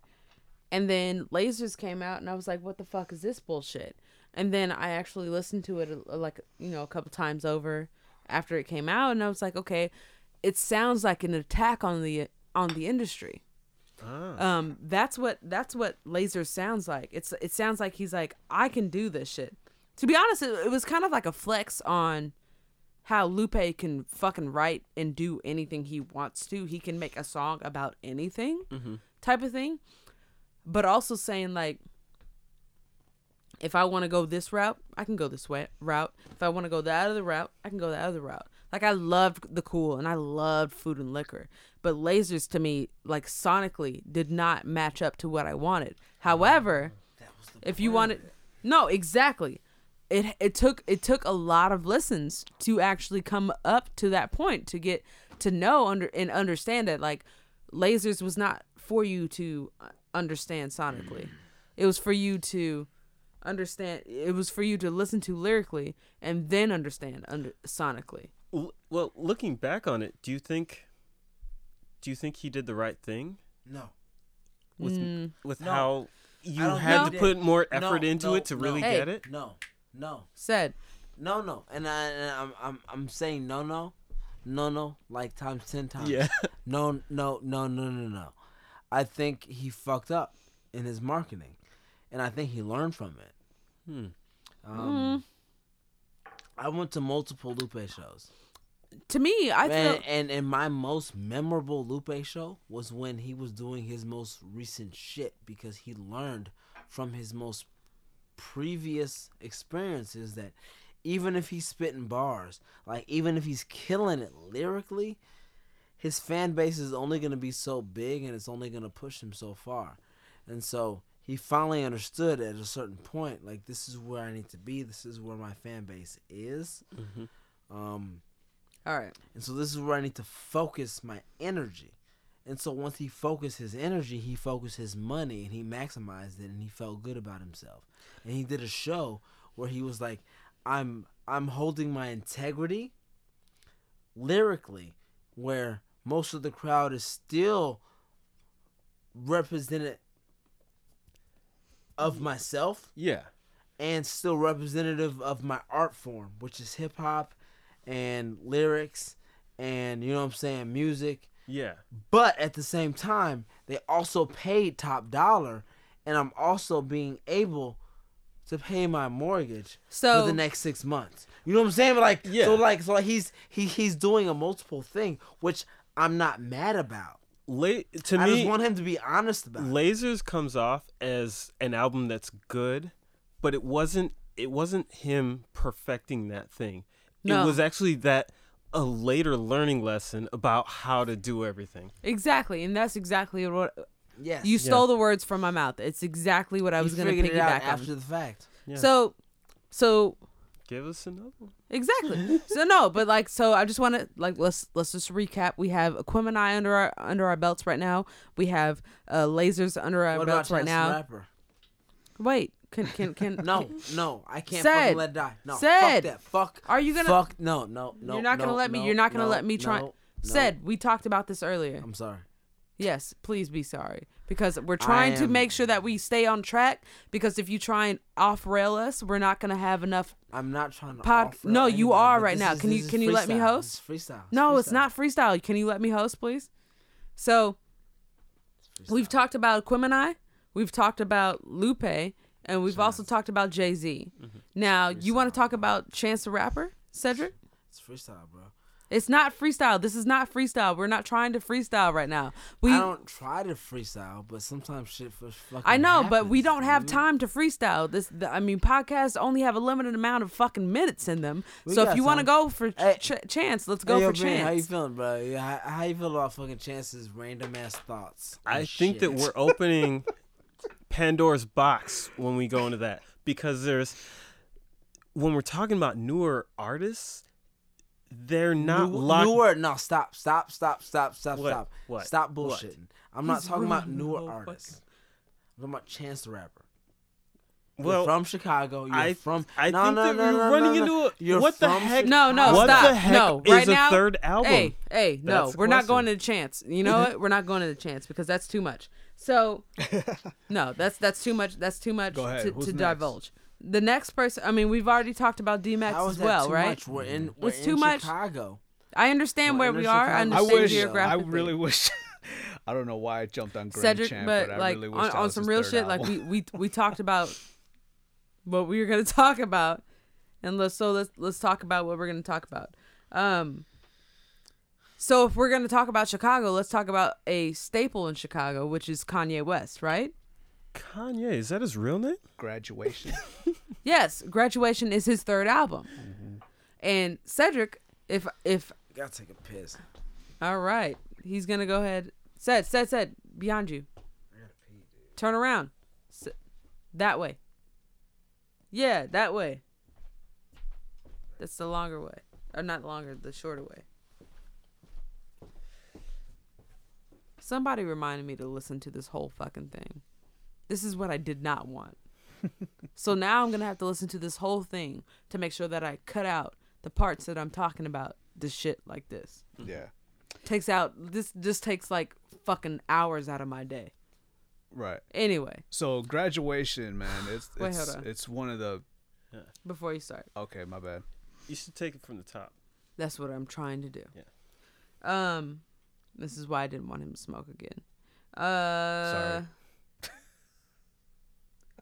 And then Lasers came out and I was like, what the fuck is this bullshit? And then I actually listened to it uh, like, you know, a couple times over after it came out and I was like, okay, it sounds like an attack on the on the industry. Ah. Um that's what that's what Laser sounds like. It's it sounds like he's like I can do this shit. To be honest, it, it was kind of like a flex on how Lupe can fucking write and do anything he wants to. He can make a song about anything Mhm. type of thing. But also saying like if I want to go this route, I can go this way route. If I want to go the other route, I can go that other route. Like I loved the cool and I loved food and liquor, but lasers to me like sonically did not match up to what I wanted. However, That if you wanted no exactly. It it took it took a lot of listens to actually come up to that point to get to know under and understand it like lasers was not for you to uh, understand sonically. It was for you to understand it was for you to listen to lyrically and then understand under sonically L- Well, looking back on it, do you think do you think he did the right thing No. with Mm, with No. how you had to put did. more No, effort into no, it to no. really Hey. get it? No. No. said No, no. And, I, and I'm, I'm, I'm saying no, no. No, no. Like times 10 times. Yeah. No, no, no, no, no, no. I think he fucked up in his marketing. And I think he learned from it. Hmm. Um, I went to multiple Lupe shows. To me i feel and, and and my most memorable Lupe show was when he was doing his most recent shit because he learned from his most previous experiences that even if he's spitting bars, like even if he's killing it lyrically, his fan base is only gonna be so big and it's only gonna push him so far. And so he finally understood at a certain point, like this is where I need to be, this is where my fan base is. Mhm. Um all right and so this is where I need to focus my energy. And so once he focused his energy, he focused his money and he maximized it and he felt good about himself. And he did a show where he was like, I'm I'm holding my integrity lyrically where most of the crowd is still represented of myself Yeah. and still representative of my art form, which is hip hop and lyrics and you know what I'm saying, music. Yeah. But at the same time, they also paid top dollar and I'm also being able to pay my mortgage So- for the next six months. You know what I'm saying? But like Yeah. so like so like he's he he's doing a multiple thing, which I'm not mad about. La- to I me, just want him to be honest about it. Lasers comes off as an album that's good, but it wasn't. It wasn't him perfecting that thing. No. It was actually that a later learning lesson about how to do everything. exactly and that's exactly what Yes. you stole the words from my mouth it's exactly what i was going to figured it out piggyback on after the fact. Yeah. so so Give us another one. Exactly. so no, but like so I just want to like let's let's just recap. We have Aquemini under our under our belts right now. We have uh lasers under our What about belts right Chance the now. Rapper? Wait, can can can No, can- no, I can't Said. fucking let it die. No, Said. fuck that. Fuck. Are you gonna- Fuck. No, no, no. You're not gonna let me- no, you're not gonna no, let me try- no, no. said we talked about this earlier. I'm sorry. Yes, please be sorry because we're trying to make sure that we stay on track because if you try and off rail us, we're not to have enough I'm not trying to. Pod- no, you anybody, are right now. is- Can you- can you let me host? It's freestyle. No, it's not freestyle. Can you let me host, please? So we've talked about Aquemini. we've talked about Lupe, and we've also talked about Jay Z. Mm-hmm. Now you want to talk about Chance the Rapper, Cedric? It's freestyle, bro. It's not freestyle. This is not freestyle. We're not trying to freestyle right now. We I don't try to freestyle, but sometimes shit for fucking. I know, but we don't have time to freestyle. This, the, I mean, podcasts only have a limited amount of fucking minutes in them. We so if you want to go for ch- Hey. ch- chance, let's Hey, go yo, for Ben, chance. How you feeling, bro? Yeah, how, how you feel about fucking chances, random ass thoughts? I and think that we're opening Pandora's box when we go into that because there's when we're talking about newer artists, they're not New, locked. newer. No, stop, stop, stop, stop, stop, What? stop. What? Stop What? bullshitting. I'm not He's talking about newer whole artists. I'm talking about Chance the Rapper. Well, you're from Chicago. You're I from. I no, think no, that no, we're no, running no, no. into a You're what the from heck? no, no, what stop. the heck no, is right a now. third album? Hey, hey, no, That's the we're not going to the chance. You know what? We're not going to the chance because that's too much. So, no, that's that's too much. That's too much Go ahead. to, Who's to next? divulge. The next person. I mean, we've already talked about DMX How as is that well, too right? Much? We're in. We're It's in too much. Chicago. I understand We're where we the are. I Chicago I understand wish. I really wish. I don't know why I jumped on Grand Cedric, Champ, but, but, I like really wish on, that on was some his real third shit, like we, we we talked about what we were gonna talk about, and let's so let's let's talk about what we're gonna talk about. Um, so if we're gonna talk about Chicago, let's talk about a staple in Chicago, which is Kanye West, right? Kanye is that his real name? graduation. Yes, Graduation is his third album, Mm-hmm. and Cedric, if if Gotta take a piss. all right, he's gonna go ahead. Said said said behind you. Turn around. S- that way. Yeah, that way. That's the longer way. Or not longer, the shorter way. Somebody reminded me to listen to this whole fucking thing. This is what I did not want. so now I'm going to have to listen to this whole thing to make sure that I cut out the parts that I'm talking about this shit like this. yeah. Takes out this this takes like fucking hours out of my day. Right. Anyway, So graduation, man, it's Wait, it's, hold on. it's one of the. before you start. Okay, my bad. You should take it from the top. That's what I'm trying to do. Yeah. Um, this is why I didn't want him to smoke again. Uh, Sorry.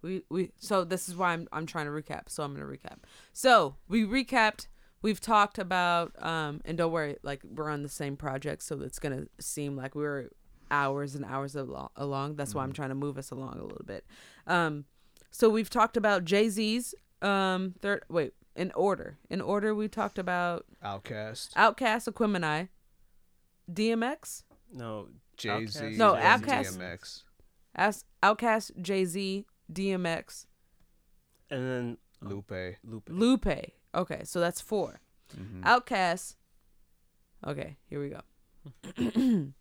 We we so this is why I'm I'm trying to recap. So I'm gonna recap. So we recapped. We've talked about um, and don't worry, like we're on the same project, so it's gonna seem like we're hours and hours alo- along. That's why I'm trying to move us along a little bit. Um, so we've talked about Jay Z's um third. Wait, in order. In order, we talked about Outkast. Outkast, Aquemini, DMX, No, Jay Z. Outkast. No, and Outkast. DMX. As Outkast, Jay Z, DMX, and then Lupe. Lupe. Lupe. Okay, so that's 4 Mhm. Outkast. Okay, here we go.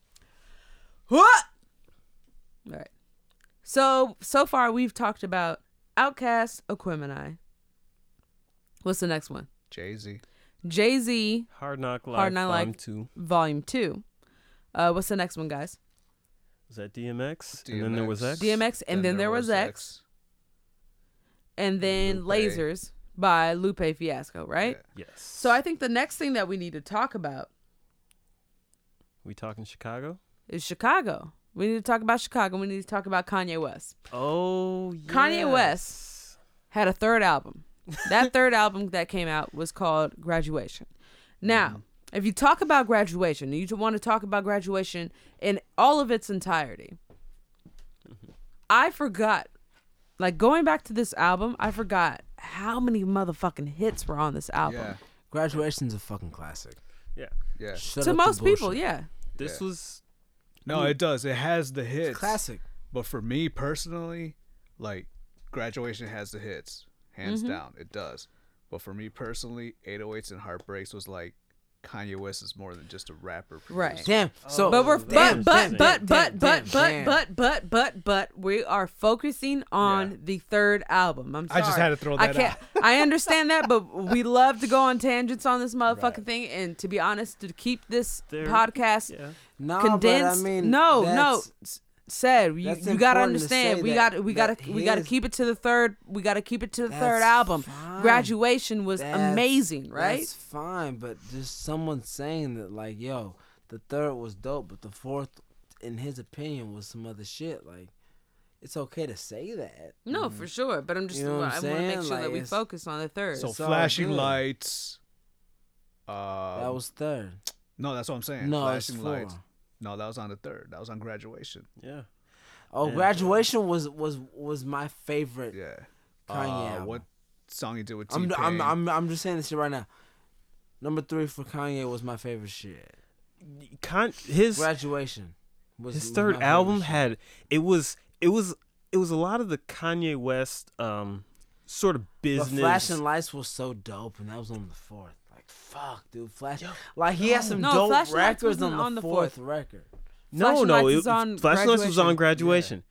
what? All right. So so far we've talked about Outkast, Aquemini. What's the next one? Jay Z. Jay Z, Hard Knock Life. Hard Knock Volume Life. Two. Volume Two. Uh, what's the next one, guys? Was that DMX? And then there was X. DMX, and then, there was X, and then Lupe. Lasers by Lupe Fiasco, right? Yeah. Yes. So I think the next thing that we need to talk about we talking Chicago? is Chicago. We need to talk about Chicago. We need to talk about Kanye West. Oh, Kanye. West. Had a third album. That third album that came out was called Graduation. Now, mm-hmm. if you talk about graduation, you want to talk about graduation in all of its entirety. Mm-hmm. I forgot, like going back to this album, I forgot how many motherfucking hits were on this album. Yeah. Graduation's a fucking classic. Yeah. Yeah. Shut to most people, yeah. This Yeah. was No, it does. It has the hits. It's classic. But for me personally, like graduation has the hits, hands Mm-hmm. down. It does. But for me personally, 808s and Heartbreaks was like Kanye West is more than just a rapper. Right. Damn. So, But we're damn, but damn, but but damn, but damn, but damn, but damn. but but but but we are focusing on Yeah. the third album. I'm sorry. I just had to throw that. I can't. out. I understand that, but we love to go on tangents on this motherfucking thing. And to be honest, to keep this There- podcast yeah. No, condensed, but I mean, no, no. That's- s- Said you, that's you gotta important to understand. We that- got we gotta that we gotta keep it to the third. We gotta keep it to the third album. fine. Graduation was That's- amazing, right? That's fine, but just someone saying that, like, yo, the third was dope, but the fourth, in his opinion, was some other shit. Like, it's okay to say that. No, for sure. But I'm just You know what I want to make saying? sure that we focus on the third. So It's flashing lights. Uh, that was third. no, that's what I'm saying. No, it's Flashing four. lights. No, that was on the third. That was on graduation. Yeah. Oh, Yeah. graduation was was was my favorite. Yeah. Kanye Uh, album. what song you did with T I'm, Pain? I'm I'm I'm just saying this shit right now. Number three for Kanye was my favorite shit. Con- his Graduation. Was, his was third my album shit. had it was it was it was a lot of the Kanye West um sort of But business. Flashing Lights was so dope, and that was on the fourth. Like fuck, dude, Flash. Like he had some No, dope Flashing Lights records on the, on the fourth, fourth. record. no, no, Lights it, is on Flashing Lights was on Graduation. graduation.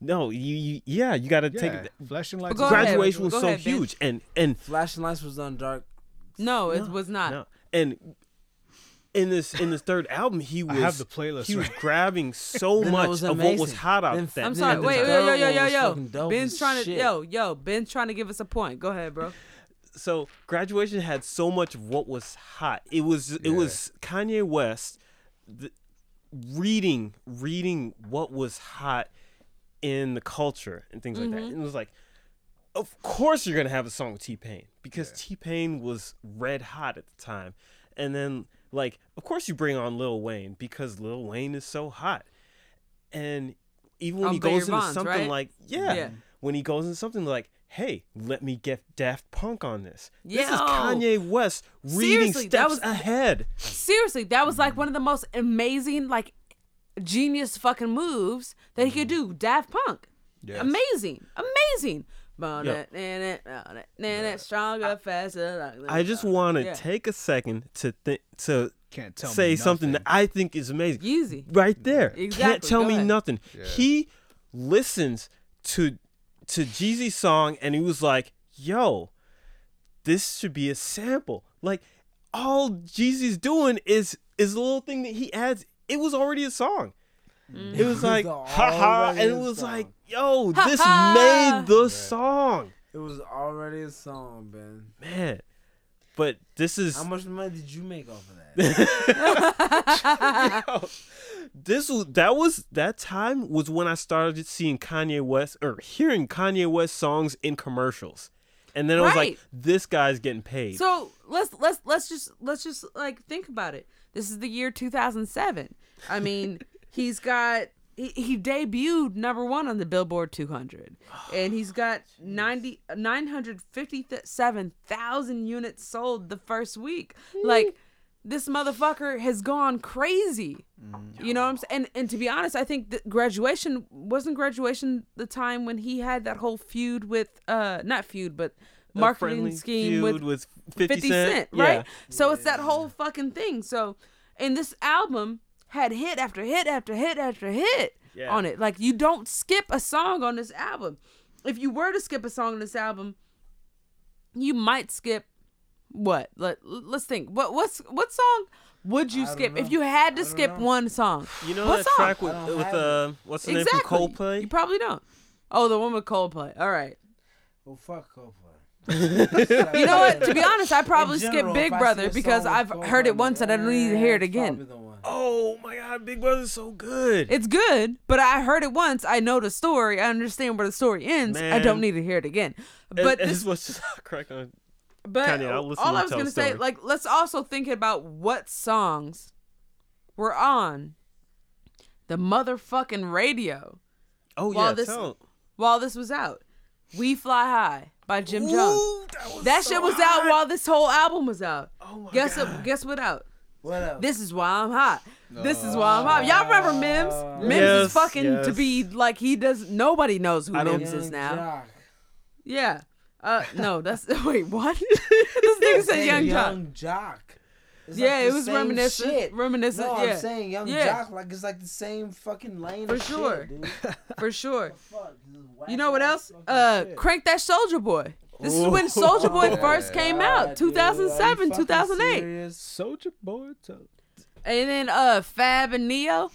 No, you, you yeah, you got to take yeah. it. Flashing lights. go ahead. Graduation was so ahead, huge, and and Flashing Lights was on Dark. No, it No, was not. no, and in this in this third album, he was I have the playlist he was right- grabbing so much of what was hot out Then- that. I'm sorry. Wait, the wait, yo, yo, yo, yo. Ben's as trying to, shit. yo, yo. Ben's trying to give us a point. Go ahead, bro. So graduation had so much of what was hot. It was it Yeah. was Kanye West the, reading reading what was hot in the culture and things like that. And it was like, of course you're gonna have a song with T Pain because T Pain was red hot at the time, and then like of course you bring on Lil Wayne because Lil Wayne is so hot, and even when On he goes Bigger into Bonds, something right? like yeah, Yeah. when he goes into something like hey let me get Daft Punk on this. This is Kanye West reading Seriously, that steps was- ahead. Seriously, that was like one of the most amazing, like, genius fucking moves that he could do. Mm-hmm. Daft Punk. Yes. Amazing. Amazing. Yeah. Stronger, faster. I just uh, want to Yeah. take a second to think to Can't tell me say something that. I think is amazing. Yeezy. right there. Exactly. Can't tell go me ahead. nothing. Yeah. He listens to to Jeezy's song and he was like, "Yo, this should be a sample." Like all Jeezy's doing is is a little thing that he adds. It was already a song. Mm. It was like, was haha, and it was song. like, yo, Ha this made the song, It was already a song, man. man. But this is How much money did you make off of that? Yo, this was that was that time was when I started seeing Kanye West or hearing Kanye West songs in commercials, and then I was like, "This guy's getting paid." So let's let's let's just let's just like think about it. This is the year 2007. I mean, he's got he, he debuted number one on the Billboard 200, and he's got 90 957,000 units sold the first week. Like this motherfucker has gone crazy. You know what I'm saying? And and to be honest, I think that graduation wasn't graduation the time when he had that whole feud with uh not feud but marketing scheme feud with 50, 50 Cent, Cent, Yeah. right? So it's that whole fucking thing. So, in this album had hit after hit after hit after hit Yeah. on it. Like you don't skip a song on this album. If you were to skip a song on this album, you might skip what? Let Let's think. What what's what song would you I don't skip if you had to skip know. one song? You know What that song? track with, with uh, what's the name exactly. from Coldplay? You probably don't. Oh, the one with Coldplay. All right. well, fuck Coldplay. You know what? To be honest, I probably In skip Big Brother because I've Coldplay, heard it once and I don't need to hear it "Eh, again. Probably the one." Oh my God, Big Brother's so good. It's good, but I heard it once. I know the story. I understand where the story ends. I don't need to hear it again. But and this, it's what's correct on. but Kanye, I'll listen all I was gonna say, like, let's also think about what songs were on the motherfucking radio Oh While yeah, this- tell. while this was out. "We Fly High" by Jim Jones. That was That so shit was hot. out while this whole album was out. Oh my guess God. guess what out? What up? This is why I'm hot. This is why I'm hot. Y'all remember Mims? Mims Yes, is fucking to be like he does. Nobody knows who I Mims is now. Jock. Yeah. Uh, no, that's wait. What? this nigga said Saying Yung Joc. Yung Joc. It's Yeah, like it was reminiscent. Shit. Reminiscent. No, yeah, I'm saying Young Yeah. Jock like it's like the same fucking lane. For of sure. Shit, dude. for sure. Fuck, You know what else? Uh, shit. crank that Soulja Boy. This is when Soulja Boy Oh, first came out, dude, are you 2007, fucking 2008. serious? Soulja Boy. to- And then uh, Fab and Ne-Yo,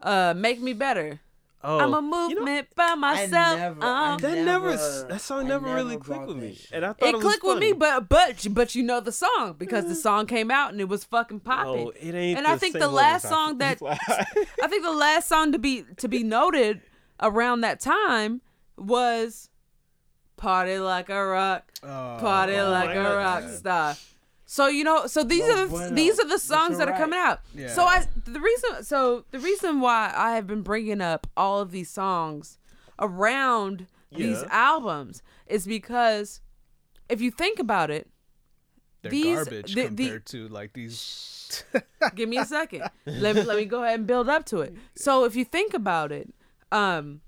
uh, make me better. Oh, I'm a you know, movement by myself. never-. I that never, never- that song never, never really clicked with me, and I thought it, it was clicked with me, but but but you know the song because the song came out and it was fucking popping. Oh, it ain't. And I think the last song that I think the last song to be to be noted around that time was "Party Like a Rock, Oh, Party oh Like a God. Rock Star." So you know, so these Well, are the, bueno. these are the songs you're that are coming out. Yeah. So I the reason so the reason why I have been bringing up all of these songs around these albums is because if you think about it, They're These- garbage the- the- compared to like these. give me a second. let me let me go ahead and build up to it. So if you think about it, um,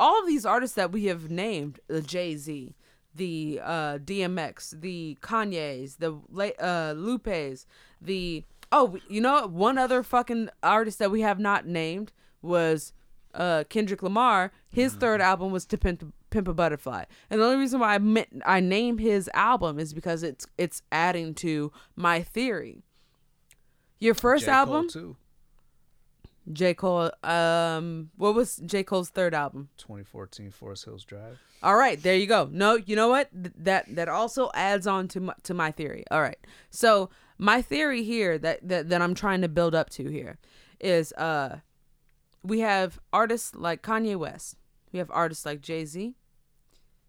all of these artists that we have named, the Jay Z, the uh, DMX, the Kanye's, the uh, Lupe's, the oh, you know what? One other fucking artist that we have not named was uh, Kendrick Lamar. His third album was To Pimp, Pimp a Butterfly, and the only reason why I meant I name his album is because it's it's adding to my theory. Your first J. Album, too. J. Cole. Um, what was J. Cole's third album? 2014 Forest Hills Drive. All right, there you go. No, you know what? Th- that that also adds on to my, to my theory. All right. So, my theory here that, that that I'm trying to build up to here is uh we have artists like Kanye West. We have artists like Jay-Z.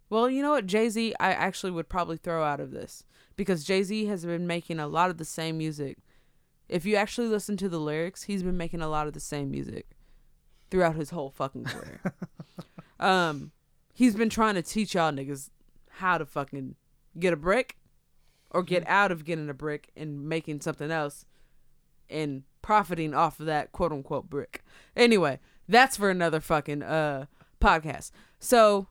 Well, you know what? Jay-Z I actually would probably throw out of this because Jay-Z has been making a lot of the same music. If you actually listen to the lyrics, he's been making a lot of the same music throughout his whole fucking career. um he's been trying to teach y'all niggas how to fucking get a brick or get out of getting a brick and making something else and profiting off of that quote unquote brick. Anyway, that's for another fucking uh podcast. So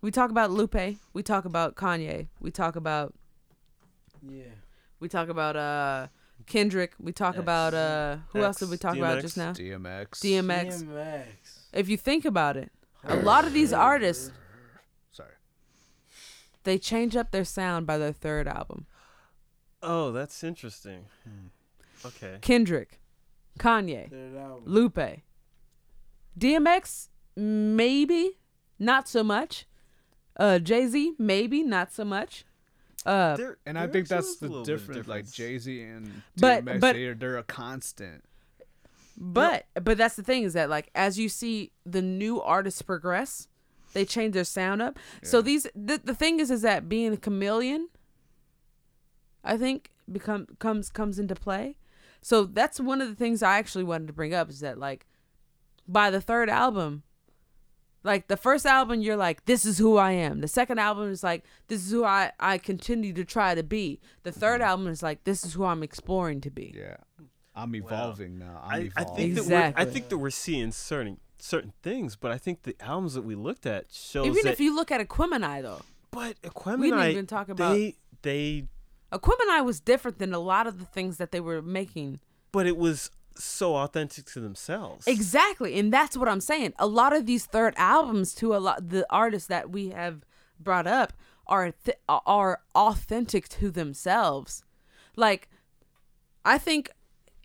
we talk about Lupe, we talk about Kanye, we talk about Yeah. we talk about uh Kendrick, we talk X. about uh who else did we X, talk about just now? DMX. DMX. DMX. If you think about it, a lot of these artists Sorry. they change up their sound by their third album. Oh, that's interesting. Okay. Kendrick, Kanye, Lupe, DMX, maybe not so much. Uh, Jay Z, maybe not so much. Uh, There- And I think that's the little bit of difference. Like. Jay Z and But- DMX, but- they're, they're a constant. but but that's the thing is that like as you see the new artists progress, they change their sound up. So these the, the thing is is that being a chameleon, I think become comes comes into play. So that's one of the things I actually wanted to bring up is that like by the third album, like the first album you're like this is who I am. The second album is like this is who I I continue to try to be. The 3rd mm-hmm. album is like this is who I'm exploring to be. Yeah. I'm evolving now. I'm I, I evolving. think that we're, I think that we're seeing certain certain things, but I think the albums that we looked at shows Even that. if you look at Aquemini though, but Aquemini We didn't even talk about- they they, Aquemini was different than a lot of the things that they were making. but it was so authentic to themselves. Exactly, and that's what I'm saying. A lot of these third albums to a lot the artists that we have brought up are th- are authentic to themselves. Like I think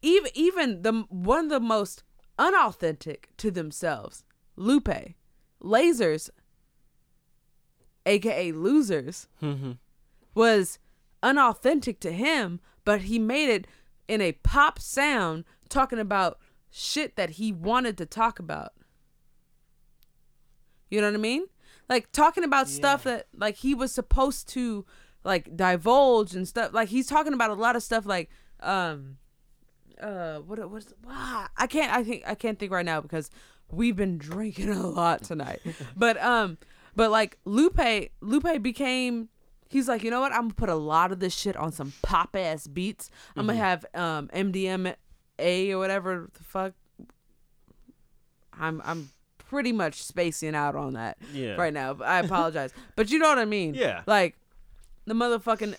even even the one of the most unauthentic to themselves, Lupe, Lasers, aka Losers, Mhm. was unauthentic to him, but he made it in a pop sound talking about shit that he wanted to talk about. You know what I mean? Like talking about stuff that like he was supposed to like divulge and stuff. Like he's talking about a lot of stuff like um uh what what's ah, I can't I think I can't think right now because we've been drinking a lot tonight. but um but like Lupe Lupe became he's like, you know what? I'm gonna put a lot of this shit on some pop ass beats. I'm Mm-hmm. gonna have um MDMA or whatever the fuck. I'm I'm pretty much spacing out on that Yeah. right now. I apologize. but you know what I mean. Yeah. Like the motherfucking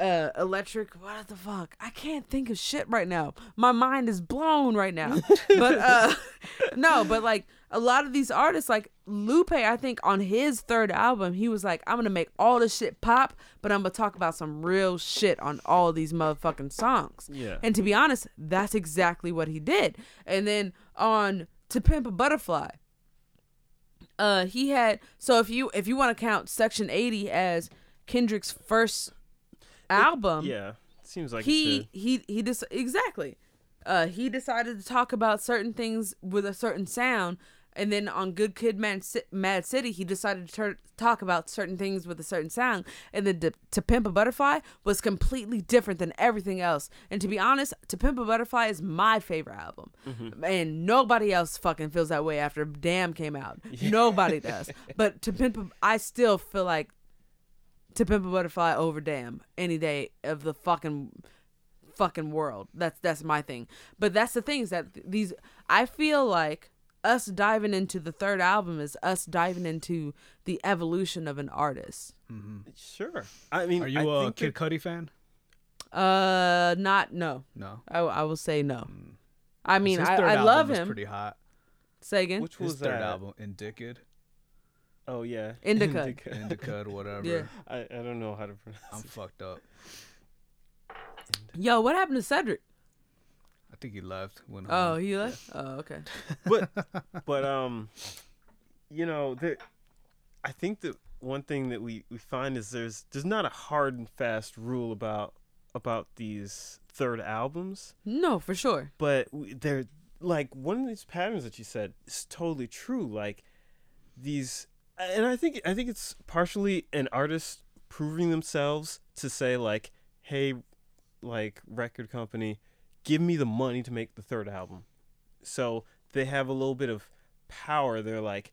uh electric what the fuck? I can't think of shit right now. My mind is blown right now. but uh no, but like a lot of these artists like Lupe, I think on his third album, he was like, I'm gonna make all this shit pop, but I'm gonna talk about some real shit on all these motherfucking songs. Yeah. And to be honest, that's exactly what he did. And then on To Pimp a Butterfly, uh he had so if you if you want to count Section 80 as Kendrick's first album, Yeah. Seems like he he he just exactly uh he decided to talk about certain things with a certain sound And then on Good Kid, Mad, Ci- Mad City, he decided to tur- talk about certain things with a certain sound. And then to, to Pimp a Butterfly was completely different than everything else. And to be honest, To Pimp a Butterfly is my favorite album. Mm-hmm. And nobody else fucking feels that way after Damn came out. Nobody does. But To Pimp a, I still feel like To Pimp a Butterfly over Damn any day of the fucking fucking world. That's that's my thing. But that's the thing is that these I feel like us diving into the third album is us diving into the evolution of an artist. Sure. I mean, Are you I a think Kid that- Cudi fan? Uh, not no. No. I, I will say no. I mean, His I, third I album love was him. Pretty hot. Say again. Which His was third that? album, Indicud, Oh yeah, Indica. Indica, whatever. Yeah. I, I don't know how to pronounce I'm it. fucked up. Yo, what happened to Cedric? I think he left. Went Oh, home. he left. Oh, okay. but but um you know there i think that one thing that we we find is there's there's not a hard and fast rule about about these third albums No, for sure. but they're like one of these patterns that you said is totally true like these and i think i think it's partially an artist proving themselves to say like hey like record company give me the money to make the third album so they have a little bit of power they're like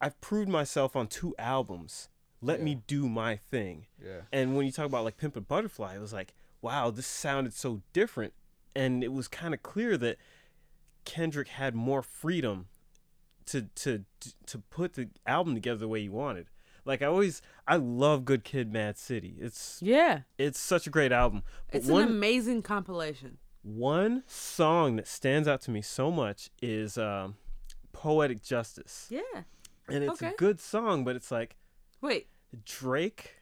i've proved myself on two albums let Yeah. me do my thing Yeah. and when you talk about like Pimp a Butterfly, it was like, wow, this sounded so different. And it was kind of clear that Kendrick had more freedom to to to put the album together the way he wanted. Like I always I love Good Kid Mad City. It's Yeah, it's such a great album. But it's one an amazing compilation. one song that stands out to me so much is um, Poetic Justice. Yeah. And it's Okay. a good song, but it's like Wait, Drake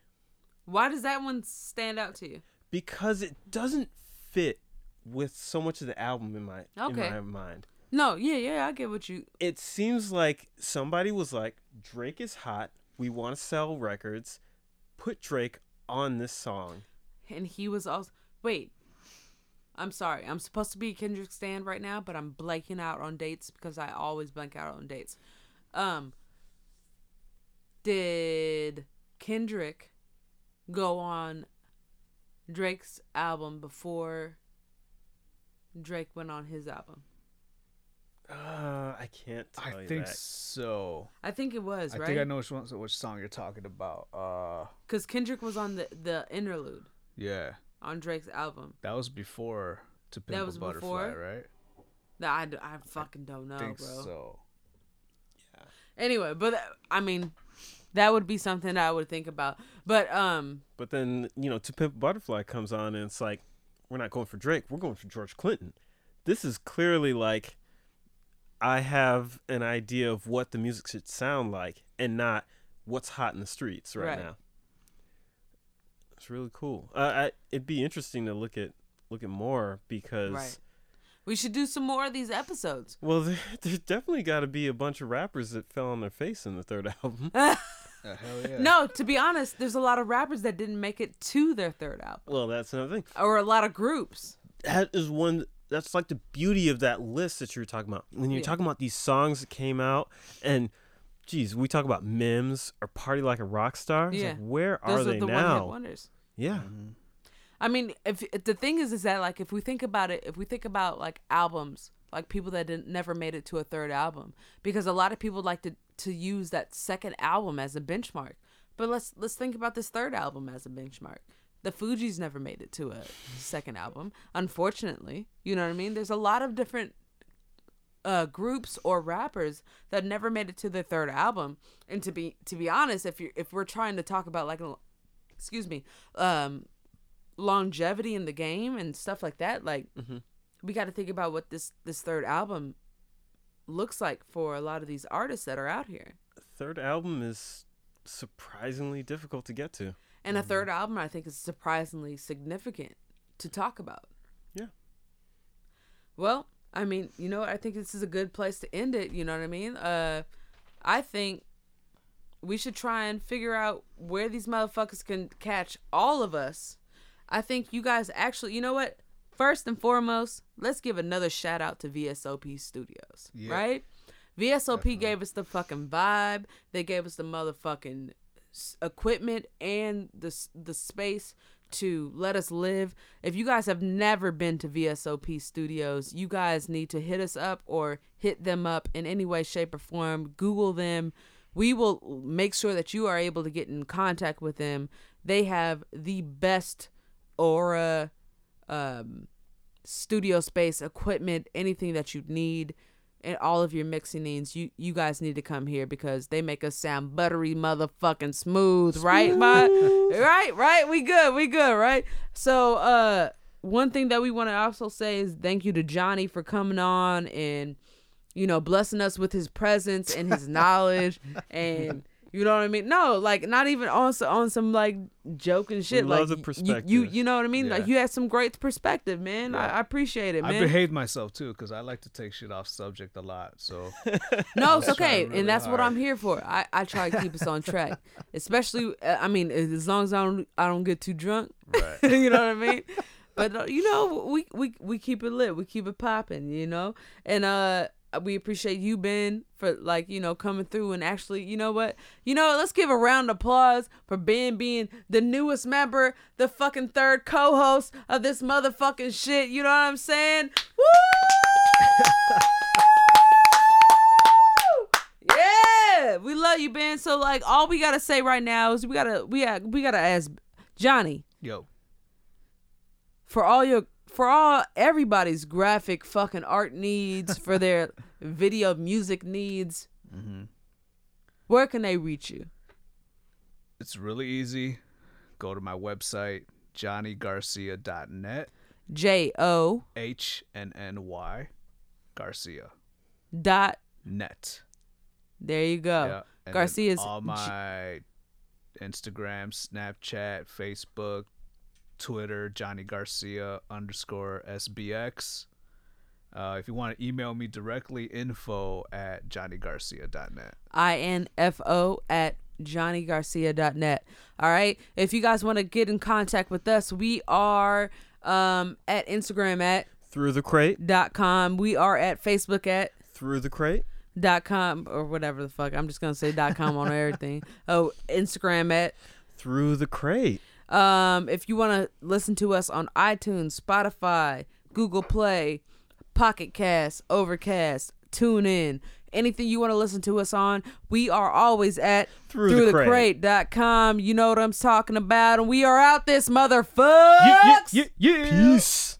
why does that one stand out to you? because it doesn't fit with so much of the album in my Okay. in my mind. No, yeah, yeah, I get what you. It seems like somebody was like, Drake is hot. We want to sell records. Put Drake on this song. And he was also. Wait. I'm sorry. I'm supposed to be Kendrick stand right now, but I'm blanking out on dates because I always blank out on dates. Um. Did Kendrick go on Drake's album before Drake went on his album? Uh, I can't tell I you think that. so. I think it was right? I right. think I know which one, which song you're talking about. Uh, Because Kendrick was on the the interlude yeah, on Drake's album. that was before To Pimp That a was Butterfly, before? right? That I, I fucking don't know, think bro. so. Yeah. Anyway, but I mean, that would be something that I would think about. But um, But then you know, To Pimp a Butterfly comes on, and it's like, we're not going for Drake. We're going for George Clinton. This is clearly like, I have an idea of what the music should sound like, and not what's hot in the streets right, Right. now. It's really cool. Uh, I, it'd be interesting to look at look at more because. Right. we should do some more of these episodes. Well, there, there definitely got to be a bunch of rappers that fell on their face in the third album. Uh, hell yeah. No, to be honest, there's a lot of rappers that didn't make it to their third album, well, that's another thing. or a lot of groups. that is one that's like the beauty of that list that you were talking about when you're Yeah. talking about these songs that came out and geez we talk about Mims or party like a rock star Yeah. like, where Those are they the now wonders. yeah Mm-hmm. I mean, if if the thing is, is that like if we think about it, if we think about like albums, like people that didn't never made it to a third album, because a lot of people like to to use that second album as a benchmark. But let's let's think about this third album as a benchmark. The Fugees never made it to a second album, unfortunately. You know what I mean? There's a lot of different uh, groups or rappers that never made it to their third album. And to be to be honest, if you if we're trying to talk about like, excuse me, um, longevity in the game and stuff like that, like Mhm. we got to think about what this this third album looks like for a lot of these artists that are out here. third album is surprisingly difficult to get to And a third album, I think, is surprisingly significant to talk about. Yeah. Well, I mean, you know. I think this is a good place to end it. You know what I mean? Uh, I think we should try and figure out where these motherfuckers can catch all of us. I think you guys actually, you know what? First and foremost, let's give another shout out to VSOP Studios, Yeah. right? VSOP gave us the fucking vibe. They gave us the motherfucking equipment and the the space to let us live. If you guys have never been to VSOP Studios, you guys need to hit us up or hit them up in any way, shape, or form. Google them. We will make sure that you are able to get in contact with them. They have the best aura um, studio space, equipment, anything that you need, and all of your mixing needs, you you guys need to come here because they make us sound buttery motherfucking smooth, right, bud? right, right. We good, we good, right? So, uh, one thing that we want to also say is thank you to Johnny for coming on and you know blessing us with his presence and his knowledge and. You know what I mean? No, like not even on some, on some like joking shit. love like the y- you, you, you know what I mean? Like you had some great perspective, man. I, Yeah. I appreciate it, I man. behaved myself too because I like to take shit off subject a lot. So No, it's okay, really and that's what. I'm here for. I, I try to keep us on track, especially. uh, I mean, as long as I don't I don't get too drunk. Right. you know what I mean? But uh, you know, we we we keep it lit. We keep it popping. You know, and uh, we appreciate you, Ben, for like you know coming through and actually, you know what? You know, let's give a round of applause for Ben being the newest member, the fucking third co-host of this motherfucking shit. You know what I'm saying? Woo! Yeah, we love you, Ben. So like, all we gotta say right now is we gotta we got we gotta ask Johnny yo, for all your for all everybody's graphic fucking art needs for their video music needs. Mm-hmm. Where can they reach you? it's really easy. Go to my website johnnygarcia.net. J O H N N Y Garcia dot. net. There you go. Yeah. Garcia's all my Instagram, Snapchat, Facebook, Twitter, Johnny Garcia underscore SBX. Uh, if you want to email me directly, info at johnnygarcia.net. I N F O at johnnygarcia.net. All right. If you guys want to get in contact with us, we are um, at Instagram at Through the crate, dot com. We are at Facebook at through the crate. dot com or whatever the fuck. I'm just gonna say dot com on everything. Oh, Instagram at Through the crate. Um, if you want to listen to us on iTunes, Spotify, Google Play, Pocket Cast, Overcast, Tune In, anything you want to listen to us on, we are always at Through the Crate. throughthecrate.com. You know what I'm talking about. And we are out this motherfucker. Yeah, yeah, yeah. Peace.